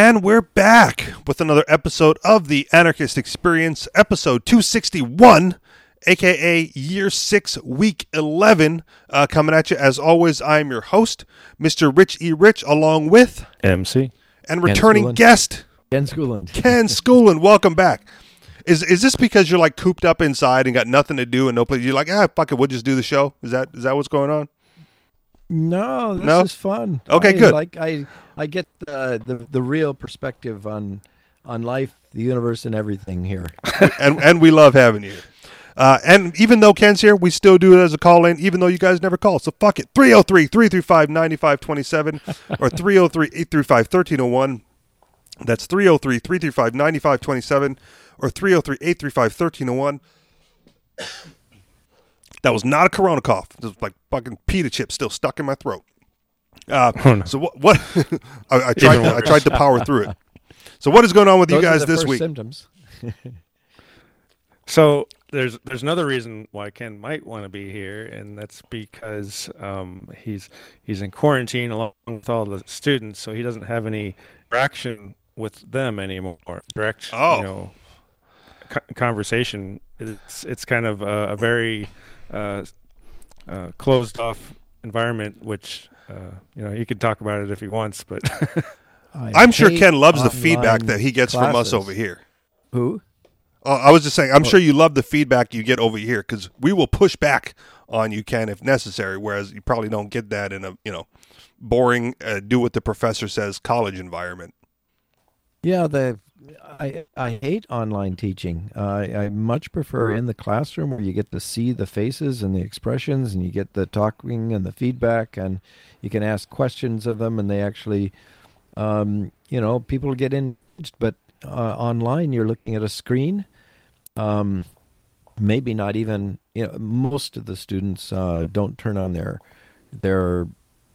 And we're back with another episode of the Anarchist Experience, episode 261, aka year six, week 11. Uh, coming at you as always, I'm your host, Mr. Rich E. Rich, along with MC and returning Schoolland. guest, Ken Schoolland. Ken Schoolland. Welcome back. Is is this because you're like cooped up inside and got nothing to do and no place? You're like, ah, fuck it, we'll just do the show. Is that is that what's going on? No, this No? is fun. Okay, I, good. Like I, I get the, the the real perspective on on life, the universe, and everything here. and and we love having you. Uh, and even though Ken's here, we still do it as a call in, even though you guys never call. So fuck it. 303 335 9527 or 303 835 1301. That's 303 335 9527 or 303 835 1301. That was not a corona cough. It was like fucking pita chip still stuck in my throat. Uh, Oh, no. So what? what I, I tried. To, I tried to power through it. So what is going on with you Those are guys the this first week? Symptoms. So there's there's another reason why Ken might want to be here, and that's because um, he's he's in quarantine along with all the students, so he doesn't have any interaction with them anymore. Direct, Oh. you know, conversation. It's it's kind of a, a very uh, uh, closed off environment, which uh, you know he could talk about it if he wants, but I I'm sure Ken loves the feedback that he gets from us over here. Who? Uh, I was just saying, I'm sure you love the feedback you get over here because we will push back on you, Ken, if necessary. Whereas you probably don't get that in a you know boring, uh, do what the professor says college environment. Yeah, the I I hate online teaching. Uh, I I much prefer in the classroom where you get to see the faces and the expressions, and you get the talking and the feedback, and you can ask questions of them, and they actually, um, you know, people get in. But uh, online, you're looking at a screen. Um, maybe not even. You know, most of the students uh, don't turn on their their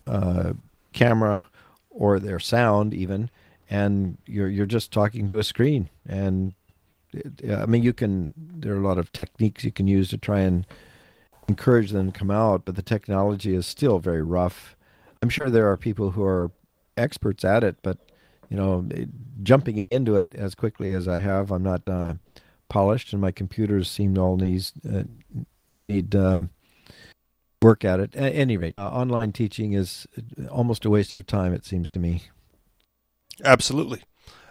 uh, camera or their sound even and you're you're just talking to a screen. And it- i mean you can there are a lot of techniques you can use to try and encourage them to come out but the technology is still very rough. I'm sure there are people who are experts at it but you know jumping into it as quickly as i have i'm not uh, polished and my computers seem to all needs uh, need uh, work at it. At any rate uh, online teaching is almost a waste of time it seems to me Absolutely.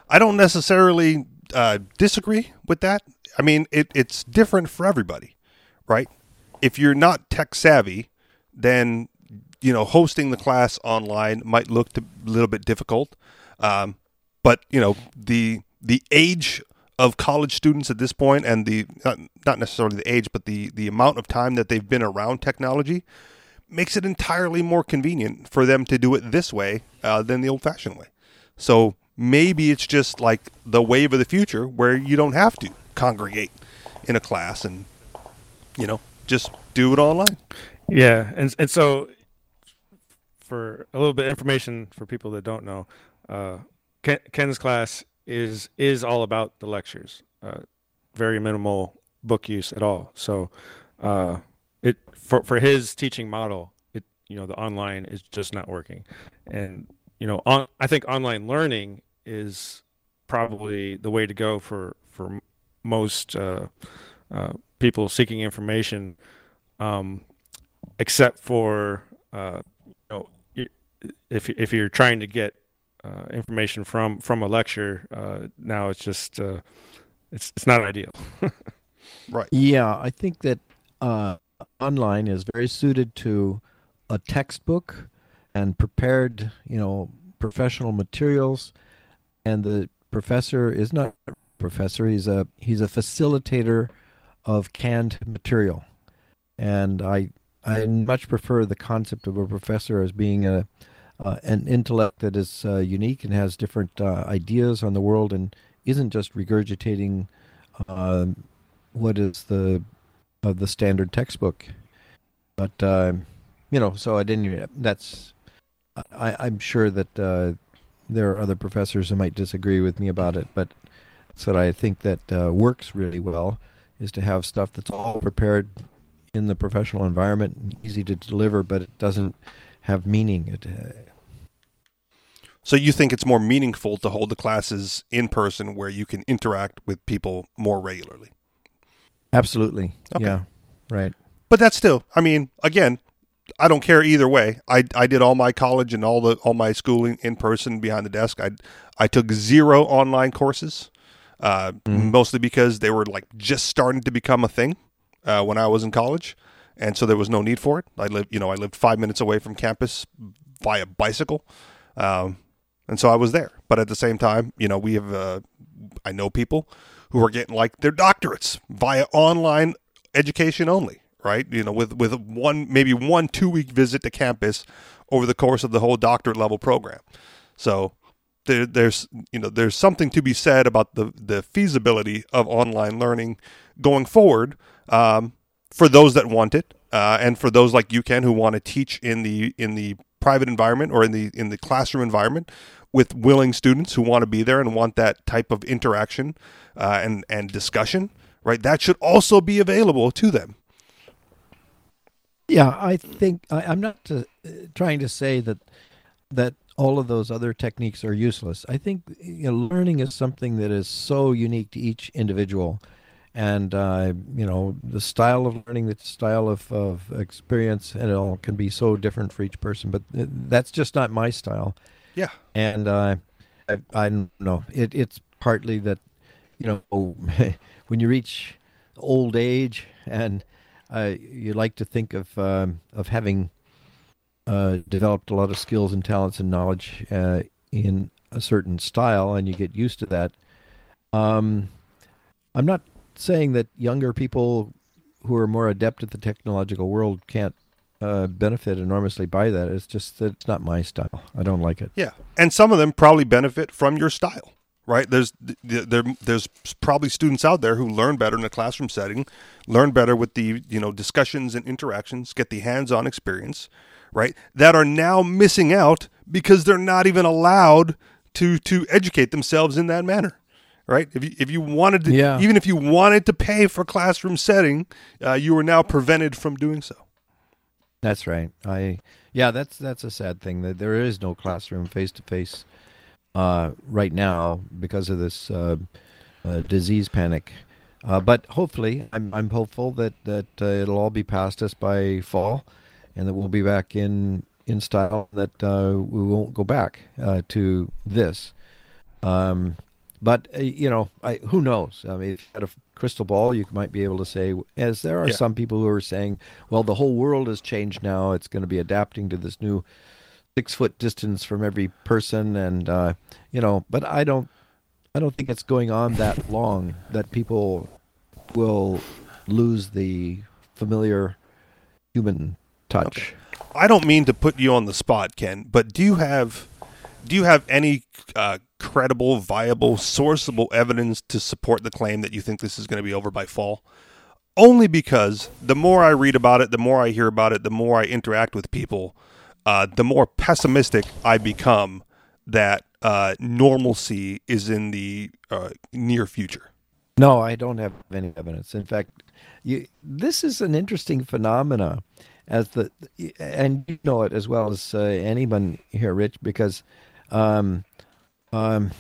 I don't necessarily uh, disagree with that. I mean, it, it's different for everybody, right? If you're not tech savvy, then you know hosting the class online might look a little bit difficult. Um, but you know the the age of college students at this point, and the not, not necessarily the age, but the the amount of time that they've been around technology, makes it entirely more convenient for them to do it this way uh, than the old fashioned way. So maybe it's just like the wave of the future where you don't have to congregate in a class and you know just do it online. Yeah, and and so for a little bit of information for people that don't know, uh, Ken, Ken's class is is all about the lectures. Uh, very minimal book use at all. So uh, it for for his teaching model, it you know the online is just not working, and you know on, I think online learning is probably the way to go for for most uh, uh, people seeking information. Um, except for uh, you know if if you're trying to get uh, information from from a lecture, uh, now it's just uh, it's it's not ideal. Right. Yeah, I think that uh, online is very suited to a textbook and prepared, you know, professional materials. And the professor is not a professor; he's a he's a facilitator of canned material. And I I much prefer the concept of a professor as being a uh, an intellect that is uh, unique and has different uh, ideas on the world and isn't just regurgitating uh, what is the of the standard textbook. But uh, you know, so I didn't. That's I, I'm sure that uh, there are other professors who might disagree with me about it, but what I think that uh, works really well is to have stuff that's all prepared in the professional environment, and easy to deliver, but it doesn't have meaning. It, uh, So you think it's more meaningful to hold the classes in person where you can interact with people more regularly? Absolutely. Okay. Yeah. Right. But that's still, I mean, again, I don't care either way. I, I did all my college and all the all my schooling in person behind the desk. I I took zero online courses, uh, mostly because they were like just starting to become a thing uh, when I was in college, and so there was no need for it. I lived, you know, I lived five minutes away from campus via bicycle, um, and so I was there. But at the same time, you know, we have uh, I know people who are getting like their doctorates via online education only, right? You know, with with one maybe one two week visit to campus over the course of the whole doctorate level program. So there, there's you know there's something to be said about the the feasibility of online learning going forward um, for those that want it, uh, and for those like you Ken who want to teach in the in the private environment or in the in the classroom environment with willing students who want to be there and want that type of interaction uh, and and discussion. Right, that should also be available to them. Yeah, I think I, I'm not uh, trying to say that that all of those other techniques are useless. I think you know, learning is something that is so unique to each individual, and uh, you know the style of learning, the style of, of experience, and it all can be so different for each person. But uh, that's just not my style. Yeah, and uh, I, I don't know. It, it's partly that you know when you reach old age and uh, you like to think of um, of having uh, developed a lot of skills and talents and knowledge uh, in a certain style, and you get used to that. Um, I'm not saying that younger people who are more adept at the technological world can't uh, benefit enormously by that. It's just that it's not my style. I don't like it. Yeah, and some of them probably benefit from your style, right? There's there there's probably students out there who learn better in a classroom setting, learn better with the you know discussions and interactions, get the hands-on experience, right? That are now missing out because they're not even allowed to to educate themselves in that manner. Right. If you if you wanted to, Yeah. even if you wanted to pay for classroom setting, uh, you are now prevented from doing so. That's right. I yeah, that's that's a sad thing that there is no classroom face to face right now because of this uh, uh, disease panic. Uh, but hopefully, I'm I'm hopeful that that uh, it'll all be past us by fall, and that we'll be back in in style. That uh, we won't go back uh, to this. Um, but uh, you know, I, who knows? I mean, if you had a crystal ball, you might be able to say, as there are Yeah. some people who are saying, well, the whole world has changed now. It's going to be adapting to this new six foot distance from every person, and uh, you know, but I don't, I don't think it's going on that long that people will lose the familiar human touch. I don't mean to put you on the spot, Ken, but do you have do you have any uh, credible, viable, sourceable evidence to support the claim that you think this is going to be over by fall? Only because the more I read about it, the more I hear about it, the more I interact with people, uh, the more pessimistic I become that uh, normalcy is in the uh, near future. No, I don't have any evidence. In fact, you, this is an interesting phenomena, as the and you know it as well as uh, anyone here, Rich, because um, um,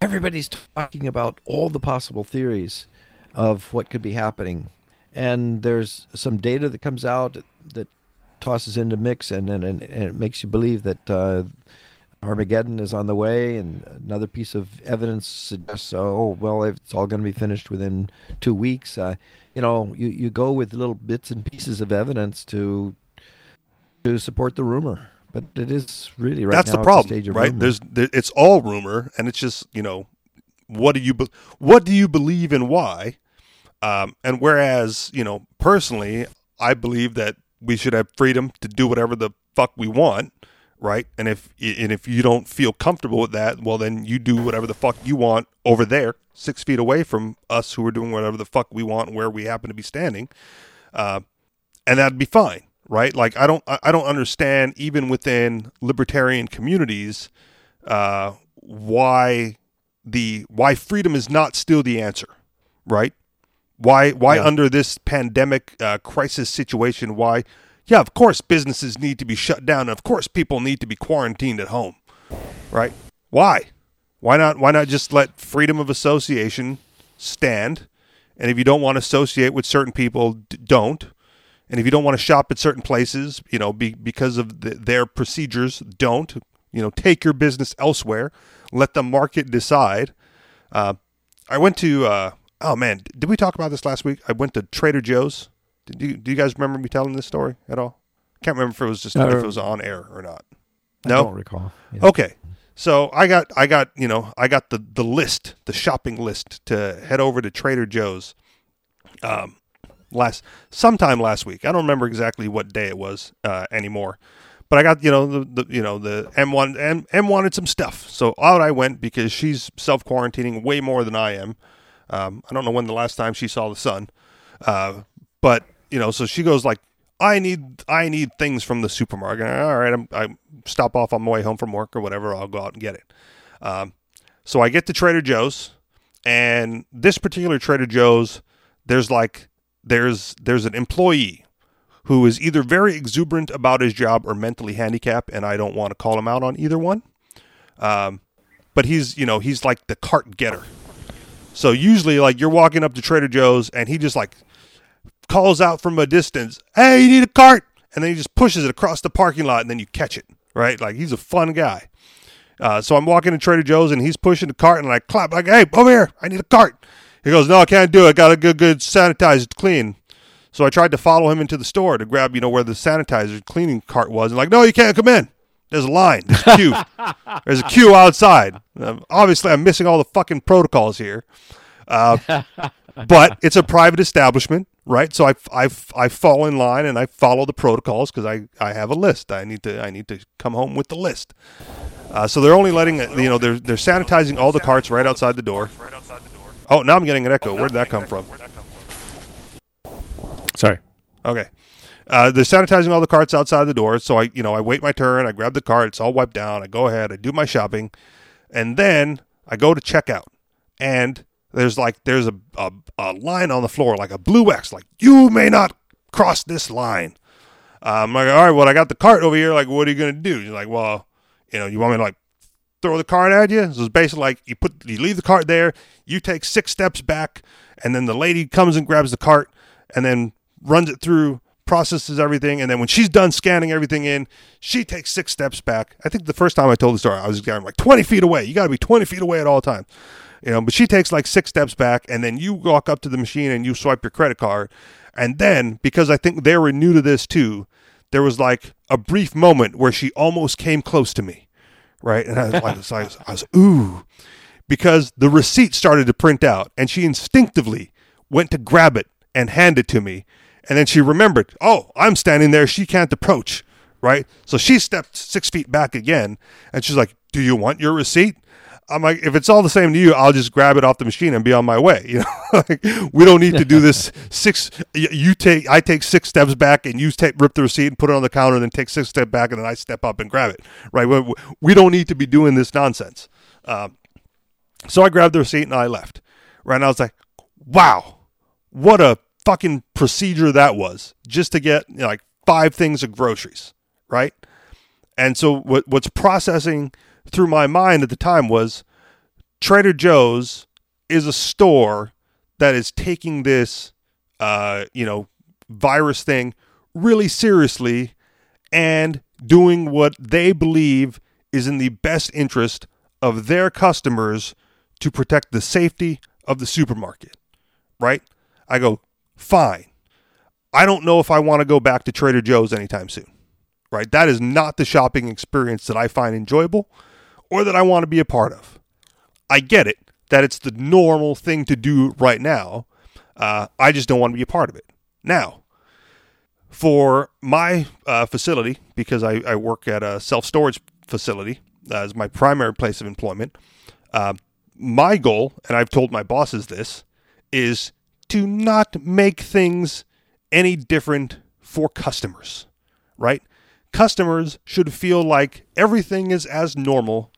everybody's talking about all the possible theories of what could be happening, and there's some data that comes out that tosses into mix, and and, and it makes you believe that. Uh, Armageddon is on the way, and another piece of evidence suggests, oh, well, it's all going to be finished within two weeks. Uh, you know, you, you go with little bits and pieces of evidence to to support the rumor, but it is really right That's the problem, right? rumor. There's there, it's all rumor, and it's just you know, what do you be, what do you believe and why? Um, and whereas you know, personally, I believe that we should have freedom to do whatever the fuck we want, right? And if and if you don't feel comfortable with that, well, then you do whatever the fuck you want over there, six feet away from us, who are doing whatever the fuck we want, where we happen to be standing. Uh, and that'd be fine, right? Like I don't I don't understand even within libertarian communities uh, why the why freedom is not still the answer, right? Why why Yeah. under this pandemic uh, crisis situation why Yeah, of course businesses need to be shut down. Of course people need to be quarantined at home. Right? Why? Why not why not just let freedom of association stand? And if you don't want to associate with certain people, d- don't. And if you don't want to shop at certain places, you know, be, because of the, their procedures, don't. You know, take your business elsewhere. Let the market decide. Uh, I went to. Uh, oh man, did we talk about this last week? I went to Trader Joe's. Did you do you guys remember me telling this story at all? Can't remember if it was just Uh, if it was on air or not. I No? don't recall. Okay. So I got I got, you know, I got the the list, the shopping list to head over to Trader Joe's um last sometime last week. I don't remember exactly what day it was uh anymore. But I got, you know, the, the you know, the M1 M M wanted some stuff. So out I went because she's self-quarantining way more than I am. Um I don't know when the last time she saw the sun. Uh but, you know, so she goes like I need I need things from the supermarket. All right, I'm, I stop off on my way home from work or whatever. I'll go out and get it. Um, so I get to Trader Joe's, and this particular Trader Joe's, there's like there's there's an employee who is either very exuberant about his job or mentally handicapped, and I don't want to call him out on either one. Um, but he's you know he's like the cart getter. So usually like you're walking up to Trader Joe's and he just like calls out from a distance, "Hey, you need a cart!" And then he just pushes it across the parking lot, and then you catch it. Right? Like he's a fun guy. Uh, so I'm walking to Trader Joe's, and he's pushing the cart, and I clap like, "Hey, over here! I need a cart." He goes, "No, I can't do it. I got to good, good sanitized, clean." So I tried to follow him into the store to grab, you know, where the sanitizer cleaning cart was, and like, "No, you can't come in. There's a line. There's a queue. There's a queue outside." Um, obviously, I'm missing all the fucking protocols here. Uh, but it's a private establishment, right? So I, I, I fall in line and I follow the protocols because I, I have a list. I need to I need to come home with the list. Uh, so they're only letting you know they're they're sanitizing all the carts right outside the door. Oh, now I'm getting an echo. Where'd that come from? Sorry. Okay. Uh, they're sanitizing all the carts outside the door. So I, you know, I wait my turn. I grab the cart. It's all wiped down. I go ahead. I do my shopping, and then I go to checkout. And there's like there's a, a a line on the floor, like a blue X, like you may not cross this line. Uh, I'm like, all right, well, I got the cart over here. Like, what are you gonna do? She's like, well, you know, you want me to like throw the cart at you? So it's basically like you put you leave the cart there, you take six steps back, and then the lady comes and grabs the cart and then runs it through, processes everything, and then when she's done scanning everything in, she takes six steps back. I think the first time I told the story, I was going like twenty feet away. You got to be twenty feet away at all times. You know, but she takes like six steps back, and then you walk up to the machine and you swipe your credit card, and then because I think they were new to this too, there was like a brief moment where she almost came close to me, right? And I was like, I was, I was ooh, because the receipt started to print out, and she instinctively went to grab it and hand it to me, and then she remembered, oh, I'm standing there, she can't approach, right? So she stepped six feet back again, and she's like, "Do you want your receipt?" I'm like, if it's all the same to you, I'll just grab it off the machine and be on my way. You know, like, we don't need to do this six. You take, I take six steps back, and you take rip the receipt and put it on the counter, and then take six steps back, and then I step up and grab it. Right? We, we don't need to be doing this nonsense. Um, so I grabbed the receipt and I left. Right? And I was like, wow, what a fucking procedure that was just to get you know, like five things of groceries. Right? And so what what's processing through my mind at the time was Trader Joe's is a store that is taking this uh, you know, virus thing really seriously and doing what they believe is in the best interest of their customers to protect the safety of the supermarket. Right? I go, fine. I don't know if I want to go back to Trader Joe's anytime soon right? That is not the shopping experience that I find enjoyable or that I want to be a part of. I get it that it's the normal thing to do right now. Uh, I just don't want to be a part of it. Now, for my uh, facility, because I, I work at a self storage facility as my primary place of employment, uh, my goal, and I've told my bosses this, is to not make things any different for customers, right? Customers should feel like everything is as normal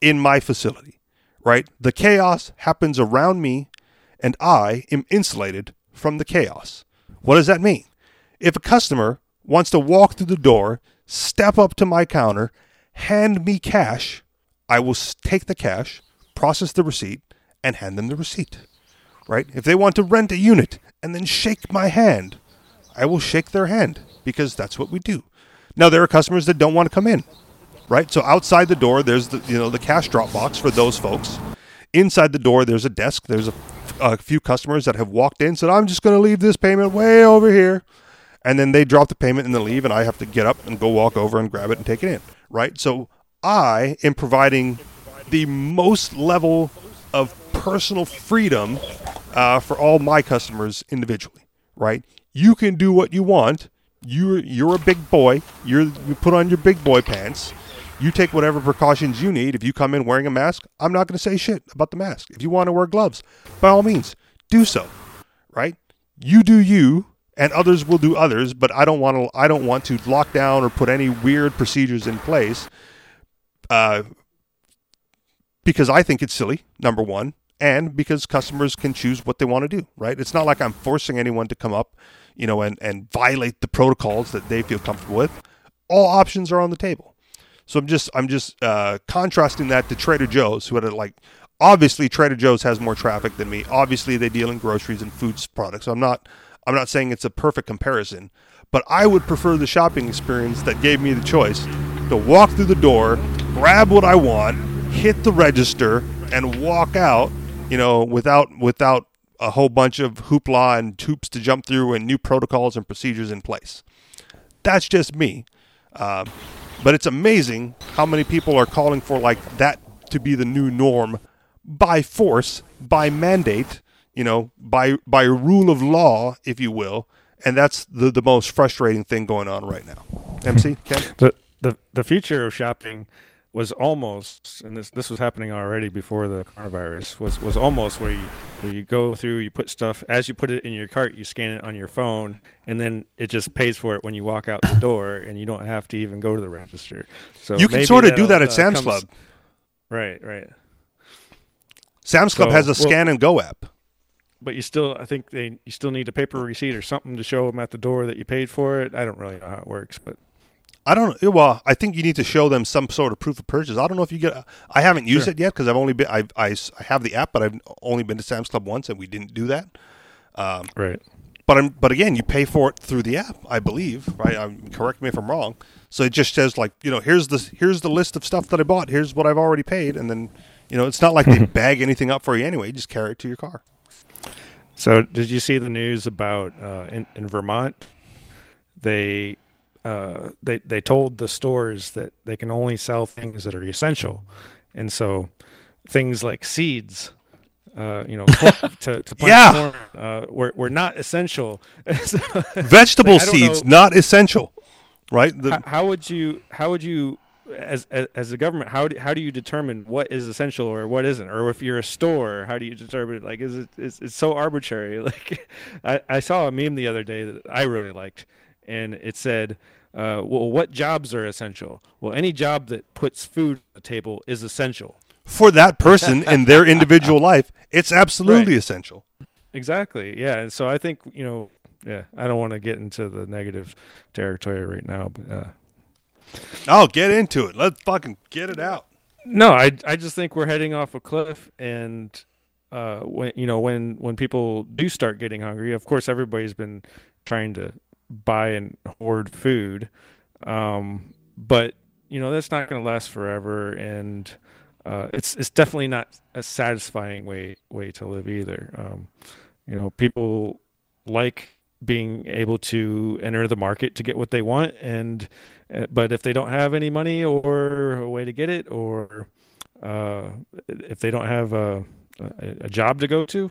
in my facility, right? The chaos happens around me, and I am insulated from the chaos. What does that mean? If a customer wants to walk through the door, step up to my counter, hand me cash, I will take the cash, process the receipt, and hand them the receipt. Right? If they want to rent a unit and then shake my hand, I will shake their hand because that's what we do. Now there are customers that don't want to come in, right? So outside the door, there's the you know the cash drop box for those folks. Inside the door, there's a desk. There's a, a few customers that have walked in, said, "I'm just going to leave this payment way over here," and then they drop the payment and then leave, and I have to get up and go walk over and grab it and take it in, right? So I am providing the most level of personal freedom uh, for all my customers individually, right? You can do what you want. You're you're a big boy. You're you put on your big boy pants. You take whatever precautions you need. If you come in wearing a mask, I'm not going to say shit about the mask. If you want to wear gloves, by all means, do so. Right? You do you, and others will do others. But I don't want to. I don't want to lock down or put any weird procedures in place. Uh, because I think it's silly. Number one, and because customers can choose what they want to do. Right? It's not like I'm forcing anyone to come up, you know, and and violate the protocols that they feel comfortable with. All options are on the table. So I'm just I'm just uh, contrasting that to Trader Joe's, who had a, like obviously Trader Joe's has more traffic than me. Obviously they deal in groceries and foods products. So I'm not I'm not saying it's a perfect comparison, but I would prefer the shopping experience that gave me the choice to walk through the door, grab what I want, hit the register, and walk out. You know, without without a whole bunch of hoopla and hoops to jump through and new protocols and procedures in place. That's just me. Uh, but it's amazing how many people are calling for like that to be the new norm by force, by mandate, you know, by by rule of law, if you will. And that's the, the most frustrating thing going on right now. MC, Ken? The the the future of shopping was almost, and this this was happening already before the coronavirus. Was was almost where you where you go through, you put stuff as you put it in your cart, you scan it on your phone, and then it just pays for it when you walk out the door, and you don't have to even go to the register. So You can sort of do that at uh, Sam's comes- Club. Right, right. Sam's Club So, has a well- scan and go app. But you still, I think they you still need a paper receipt or something to show them at the door that you paid for it. I don't really know how it works, but I don't. Well, I think you need to show them some sort of proof of purchase. I don't know if you get. I haven't used Sure. it yet because I've only been. I, I I have the app, but I've only been to Sam's Club once, and we didn't do that. right. But I'm, but again, you pay for it through the app, I believe. Right? Um correct me if I'm wrong. So it just says like, you know, here's the here's the list of stuff that I bought. Here's what I've already paid, and then, you know, it's not like they bag anything up for you anyway. You just carry it to your car. So, did you see the news about uh, in, in Vermont? They uh, they they told the stores that they can only sell things that are essential, and so things like seeds, uh, you know, to, to plant Yeah. corn, uh, were were not essential. So, Vegetable Like, seeds know- not essential, right? The, how, how would you how would you as as, as a government how do, how do you determine what is essential or what isn't or if you're a store how do you determine like is it it's, it's so arbitrary like I, I saw a meme the other day that I really liked and it said uh, well what jobs are essential well any job that puts food on the table is essential for that person in their individual life, it's absolutely Right. essential. exactly yeah and so I think you know yeah I don't want to get into the negative territory right now but uh, Oh, get into it. Let's fucking get it out. No, I I just think we're heading off a cliff, and uh, when you know when when people do start getting hungry, of course everybody's been trying to buy and hoard food, um, but you know that's not going to last forever, and uh, it's it's definitely not a satisfying way way to live either. Um, you know, people like being able to enter the market to get what they want and uh, but if they don't have any money or a way to get it or uh, if they don't have a, a, a job to go to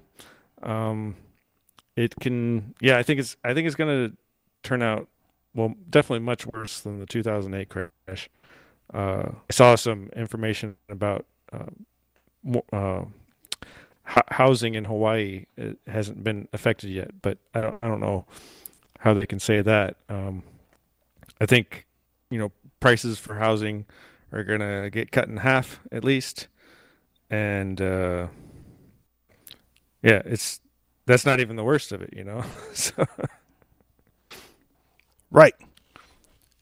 um, it can yeah i think it's i think it's going to turn out well definitely much worse than the 2008 crash uh, i saw some information about uh, uh, ho- housing in Hawaii it hasn't been affected yet, but I don't I don't know how they can say that. Um, I think you know prices for housing are gonna get cut in half at least, and uh, yeah, it's that's not even the worst of it, you know. so Right.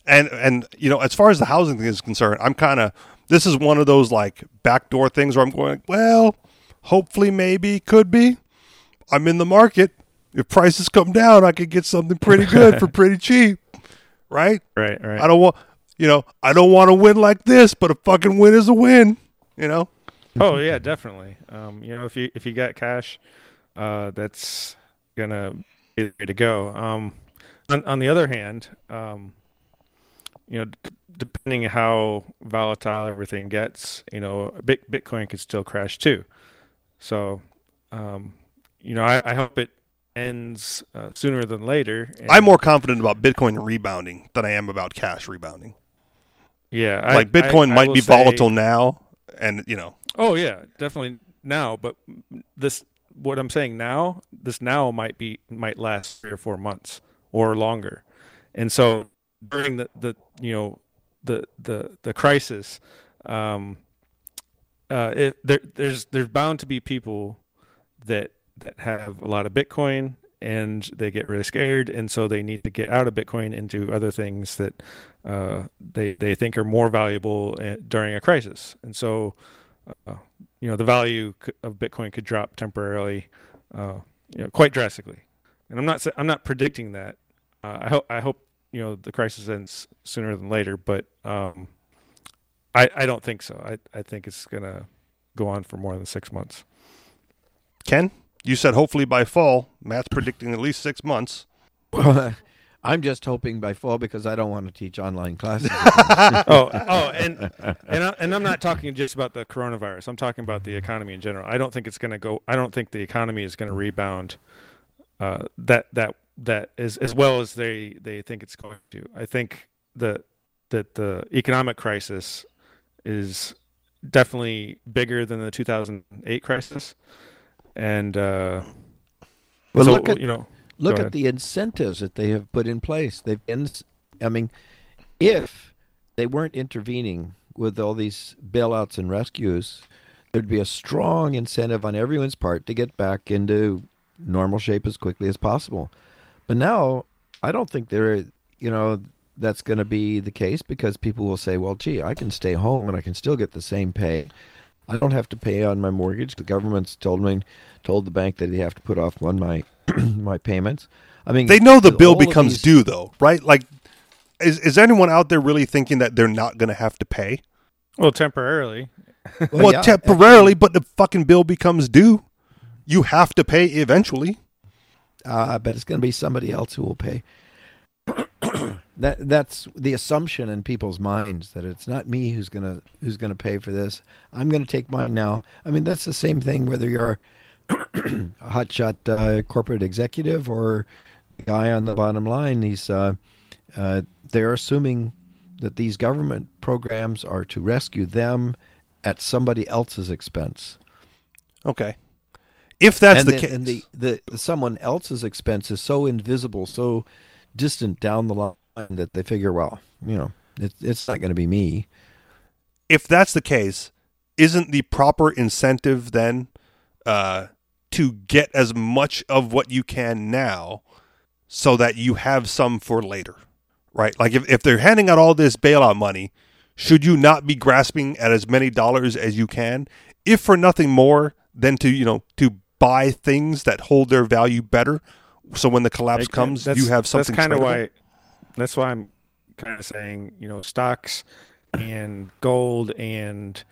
And and you know, as far as the housing thing is concerned, I'm kind of this is one of those like backdoor things where I'm going, well, hopefully, maybe, could be. I'm in the market. If prices come down, I could get something pretty good for pretty cheap, right? Right, right. I don't want, you know, I don't want to win like this, but a fucking win is a win, you know. Oh yeah, definitely. Um, you know, if you if you got cash, uh, that's gonna be the way to go. Um, on, on the other hand, um, you know, d- depending how volatile everything gets, you know, Bit- Bitcoin could still crash too. So, um, you know, I, I hope it ends uh, sooner than later. and- I'm more confident about Bitcoin rebounding than I am about cash rebounding. yeah, I- like I- Bitcoin I might will be say- volatile now, and you know, Oh yeah, definitely now. But this, what I'm saying now, this now might be might last three or four months or longer, and so during the the you know the the the crisis, um, uh, it, there there's there's bound to be people that that have a lot of Bitcoin and they get really scared, and so they need to get out of Bitcoin into other things that uh, they they think are more valuable uh, during a crisis, and so uh, you know the value of Bitcoin could drop temporarily, uh, you know, quite drastically. And I'm not I'm not predicting that. Uh, I hope I hope you know the crisis ends sooner than later, but um, I I don't think so. I I think it's gonna go on for more than six months. Ken, you said hopefully by fall. Matt's predicting at least six months. I'm just hoping by fall because I don't want to teach online classes. oh, oh, and and I, and I'm not talking just about the coronavirus. I'm talking about the economy in general. I don't think it's going to go. I don't think the economy is going to rebound. Uh, that that that is as well as they they think it's going to. I think that that the economic crisis is definitely bigger than the 2008 crisis, and uh, Well, so, look at- you know. Look at the incentives that they have put in place. They've been, I mean, if they weren't intervening with all these bailouts and rescues, there'd be a strong incentive on everyone's part to get back into normal shape as quickly as possible. But now, I don't think there, you know, that's going to be the case because people will say, well, gee, I can stay home and I can still get the same pay. I don't have to pay on my mortgage. The government's told me, told the bank that they have to put off on my my payments. I mean, They know the bill becomes these- due, though, right? Like, is is anyone out there really thinking that they're not going to have to pay? Well, temporarily. Well, yeah, temporarily, but the fucking bill becomes due. You have to pay eventually. Uh, I bet it's going to be somebody else who will pay. that that's the assumption in people's minds that it's not me who's going to who's going to pay for this. I'm going to take mine now. I mean, that's the same thing whether you're a hotshot uh, corporate executive or guy on the bottom line. These uh, uh, they're assuming that these government programs are to rescue them at somebody else's expense. Okay. If that's and the the, case, and the, the, someone else's expense is so invisible, so distant down the line that they figure, well, you know, it, it's not going to be me. if that's the case, isn't the proper incentive then uh, to get as much of what you can now so that you have some for later? Right? Like if, if they're handing out all this bailout money, should you not be grasping at as many dollars as you can, if for nothing more than to, you know, to buy things that hold their value better so when the collapse Like, comes, that's- you have something That's kind of why. That's why I'm kind of saying you know stocks and gold and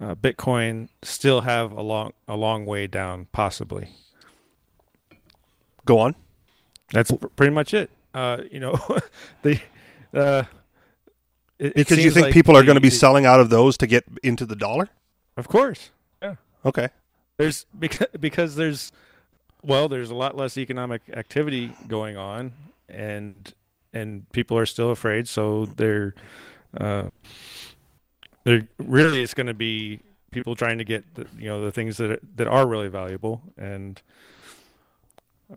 uh, Bitcoin still have a long a long way down, possibly. Go on. That's pr- pretty much it. Uh, you know, the uh, it, it Because you think like people are going to be the- selling out of those to get into the dollar? Of course, Yeah. Okay. There's because because there's well, there's a lot less economic activity going on, and and people are still afraid, so they're uh, they're really it's going to be people trying to get the, you know the things that that are really valuable, and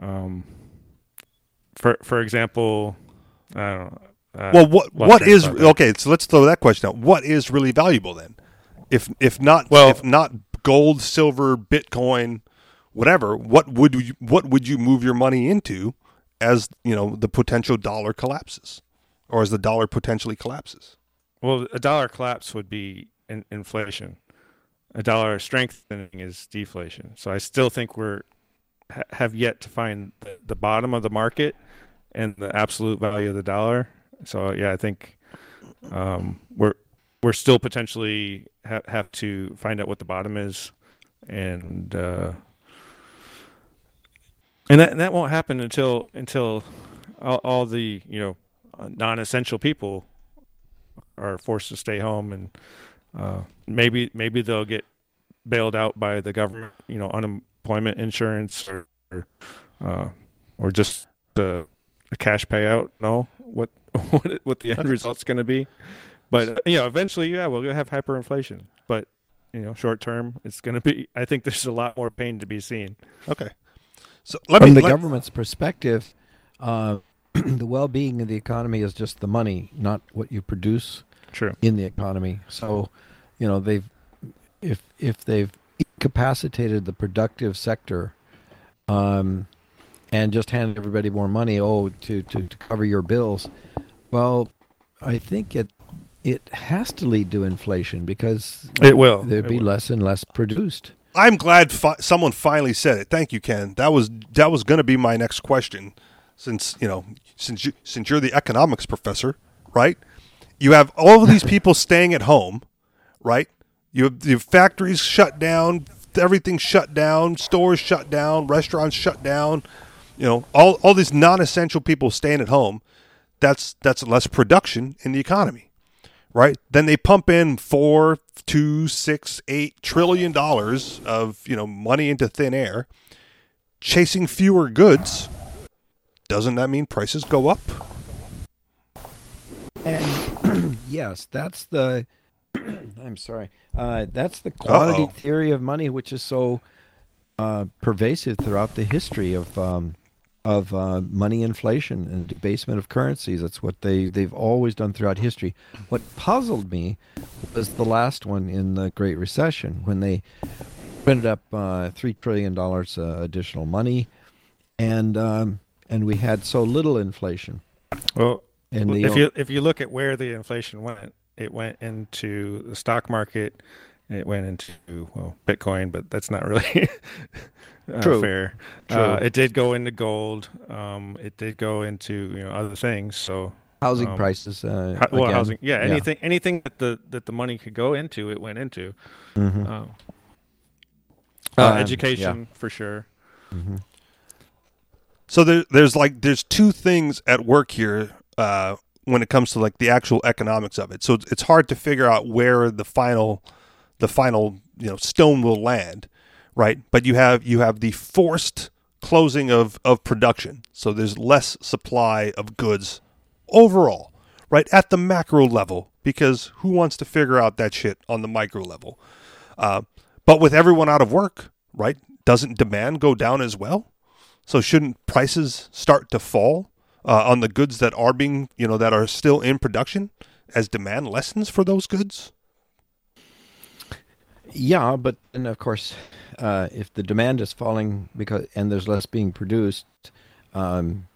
um, for for example, I don't know. uh, Well, what what is okay? So let's throw that question out. What is really valuable then? If if not Well- if not gold, silver, Bitcoin, whatever, what would you what would you move your money into as you know the potential dollar collapses? or as the dollar potentially collapses? Well, a dollar collapse would be in, inflation. A dollar strengthening is deflation. So I still think we're ha- have yet to find the, the bottom of the market and the absolute value of the dollar. So yeah, I think um, we're we're still potentially ha- have to find out what the bottom is, and uh, and that that won't happen until until all, all the you know non-essential people are forced to stay home, and uh, maybe maybe they'll get bailed out by the government, you know, unemployment insurance or uh, or just the a cash payout. No, what what what the end result's going to be, but uh, you know, eventually, yeah, we'll have hyperinflation, but you know, short term, it's going to be. I think there's a lot more pain to be seen. Okay. So let From me the let- government's perspective, uh, the well-being of the economy is just the money, not what you produce True. in the economy. So, you know, they've if if they've incapacitated the productive sector, um, and just handed everybody more money, oh, to, to, to cover your bills. Well, I think it it has to lead to inflation because It will. there'd It be will. less and less produced. I'm glad fi- someone finally said it. Thank you, Ken. That was that was going to be my next question, since you know since you since you're the economics professor, right? You have all of these people staying at home, right? You have, you have factories shut down, everything shut down, stores shut down, restaurants shut down. You know, all all these non-essential people staying at home. That's that's less production in the economy right? Then they pump in four, two, six, eight trillion dollars of you know money into thin air, chasing fewer goods. Doesn't that mean prices go up? And yes, that's the. I'm sorry. Uh, that's the quantity Uh-oh. theory of money, which is so uh, pervasive throughout the history of um, of uh, money inflation and debasement of currencies. That's what they they've always done throughout history. What puzzled me was the last one in the Great Recession when they printed up uh, three trillion dollars uh, additional money, and um, and we had so little inflation. Well, And the if you if you look at where the inflation went, it went into the stock market. It went into well Bitcoin, but that's not really True. fair. True. Uh, it did go into gold. Um, it did go into you know other things. So housing um, prices. Uh, ho- well, again. housing. Yeah, anything anything that the that the money could go into, it went into. Mhm. Uh, uh, Um, education for sure. Mhm. So there, there's like there's two things at work here uh, when it comes to like the actual economics of it. So it's, it's hard to figure out where the final the final you know stone will land, right? But you have you have the forced closing of of production. So there's less supply of goods overall, right at the macro level because who wants to figure out that shit on the micro level? Uh, but with everyone out of work, right? Doesn't demand go down as well? So shouldn't prices start to fall uh, on the goods that are being, you know, that are still in production as demand lessens for those goods? Yeah, but and of course, uh, if the demand is falling because and there's less being produced, um,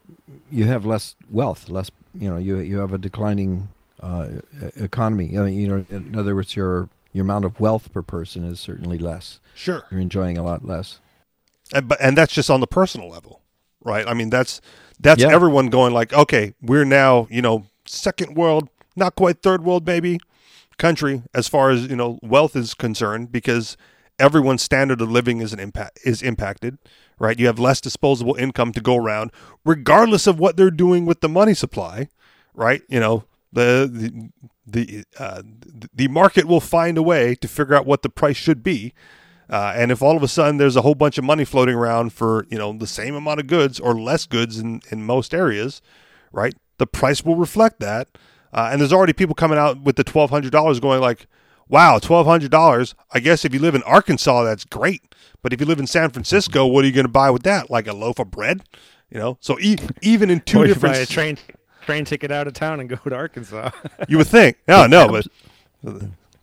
you have less wealth, less. You know, you you have a declining uh, economy. I mean, you know, in other words, your your amount of wealth per person is certainly less. Sure. You're enjoying a lot less. And, but and that's just on the personal level, right? I mean, that's that's Yeah. everyone going like, okay, we're now, you know, second world, not quite third world, maybe country as far as you know wealth is concerned, because everyone's standard of living is an impact is impacted, right? You have less disposable income to go around, regardless of what they're doing with the money supply, right? You know, the the the, uh, the market will find a way to figure out what the price should be. Uh, and if all of a sudden there's a whole bunch of money floating around for you know the same amount of goods or less goods in, in most areas, right? The price will reflect that. Uh, and there's already people coming out with the twelve hundred dollars, going like, "Wow, twelve hundred dollars! I guess if you live in Arkansas, that's great. But if you live in San Francisco, what are you going to buy with that? Like a loaf of bread? You know? So e- even in two Or you different, buy a train train ticket out of town and go to Arkansas. you would think, no, no, but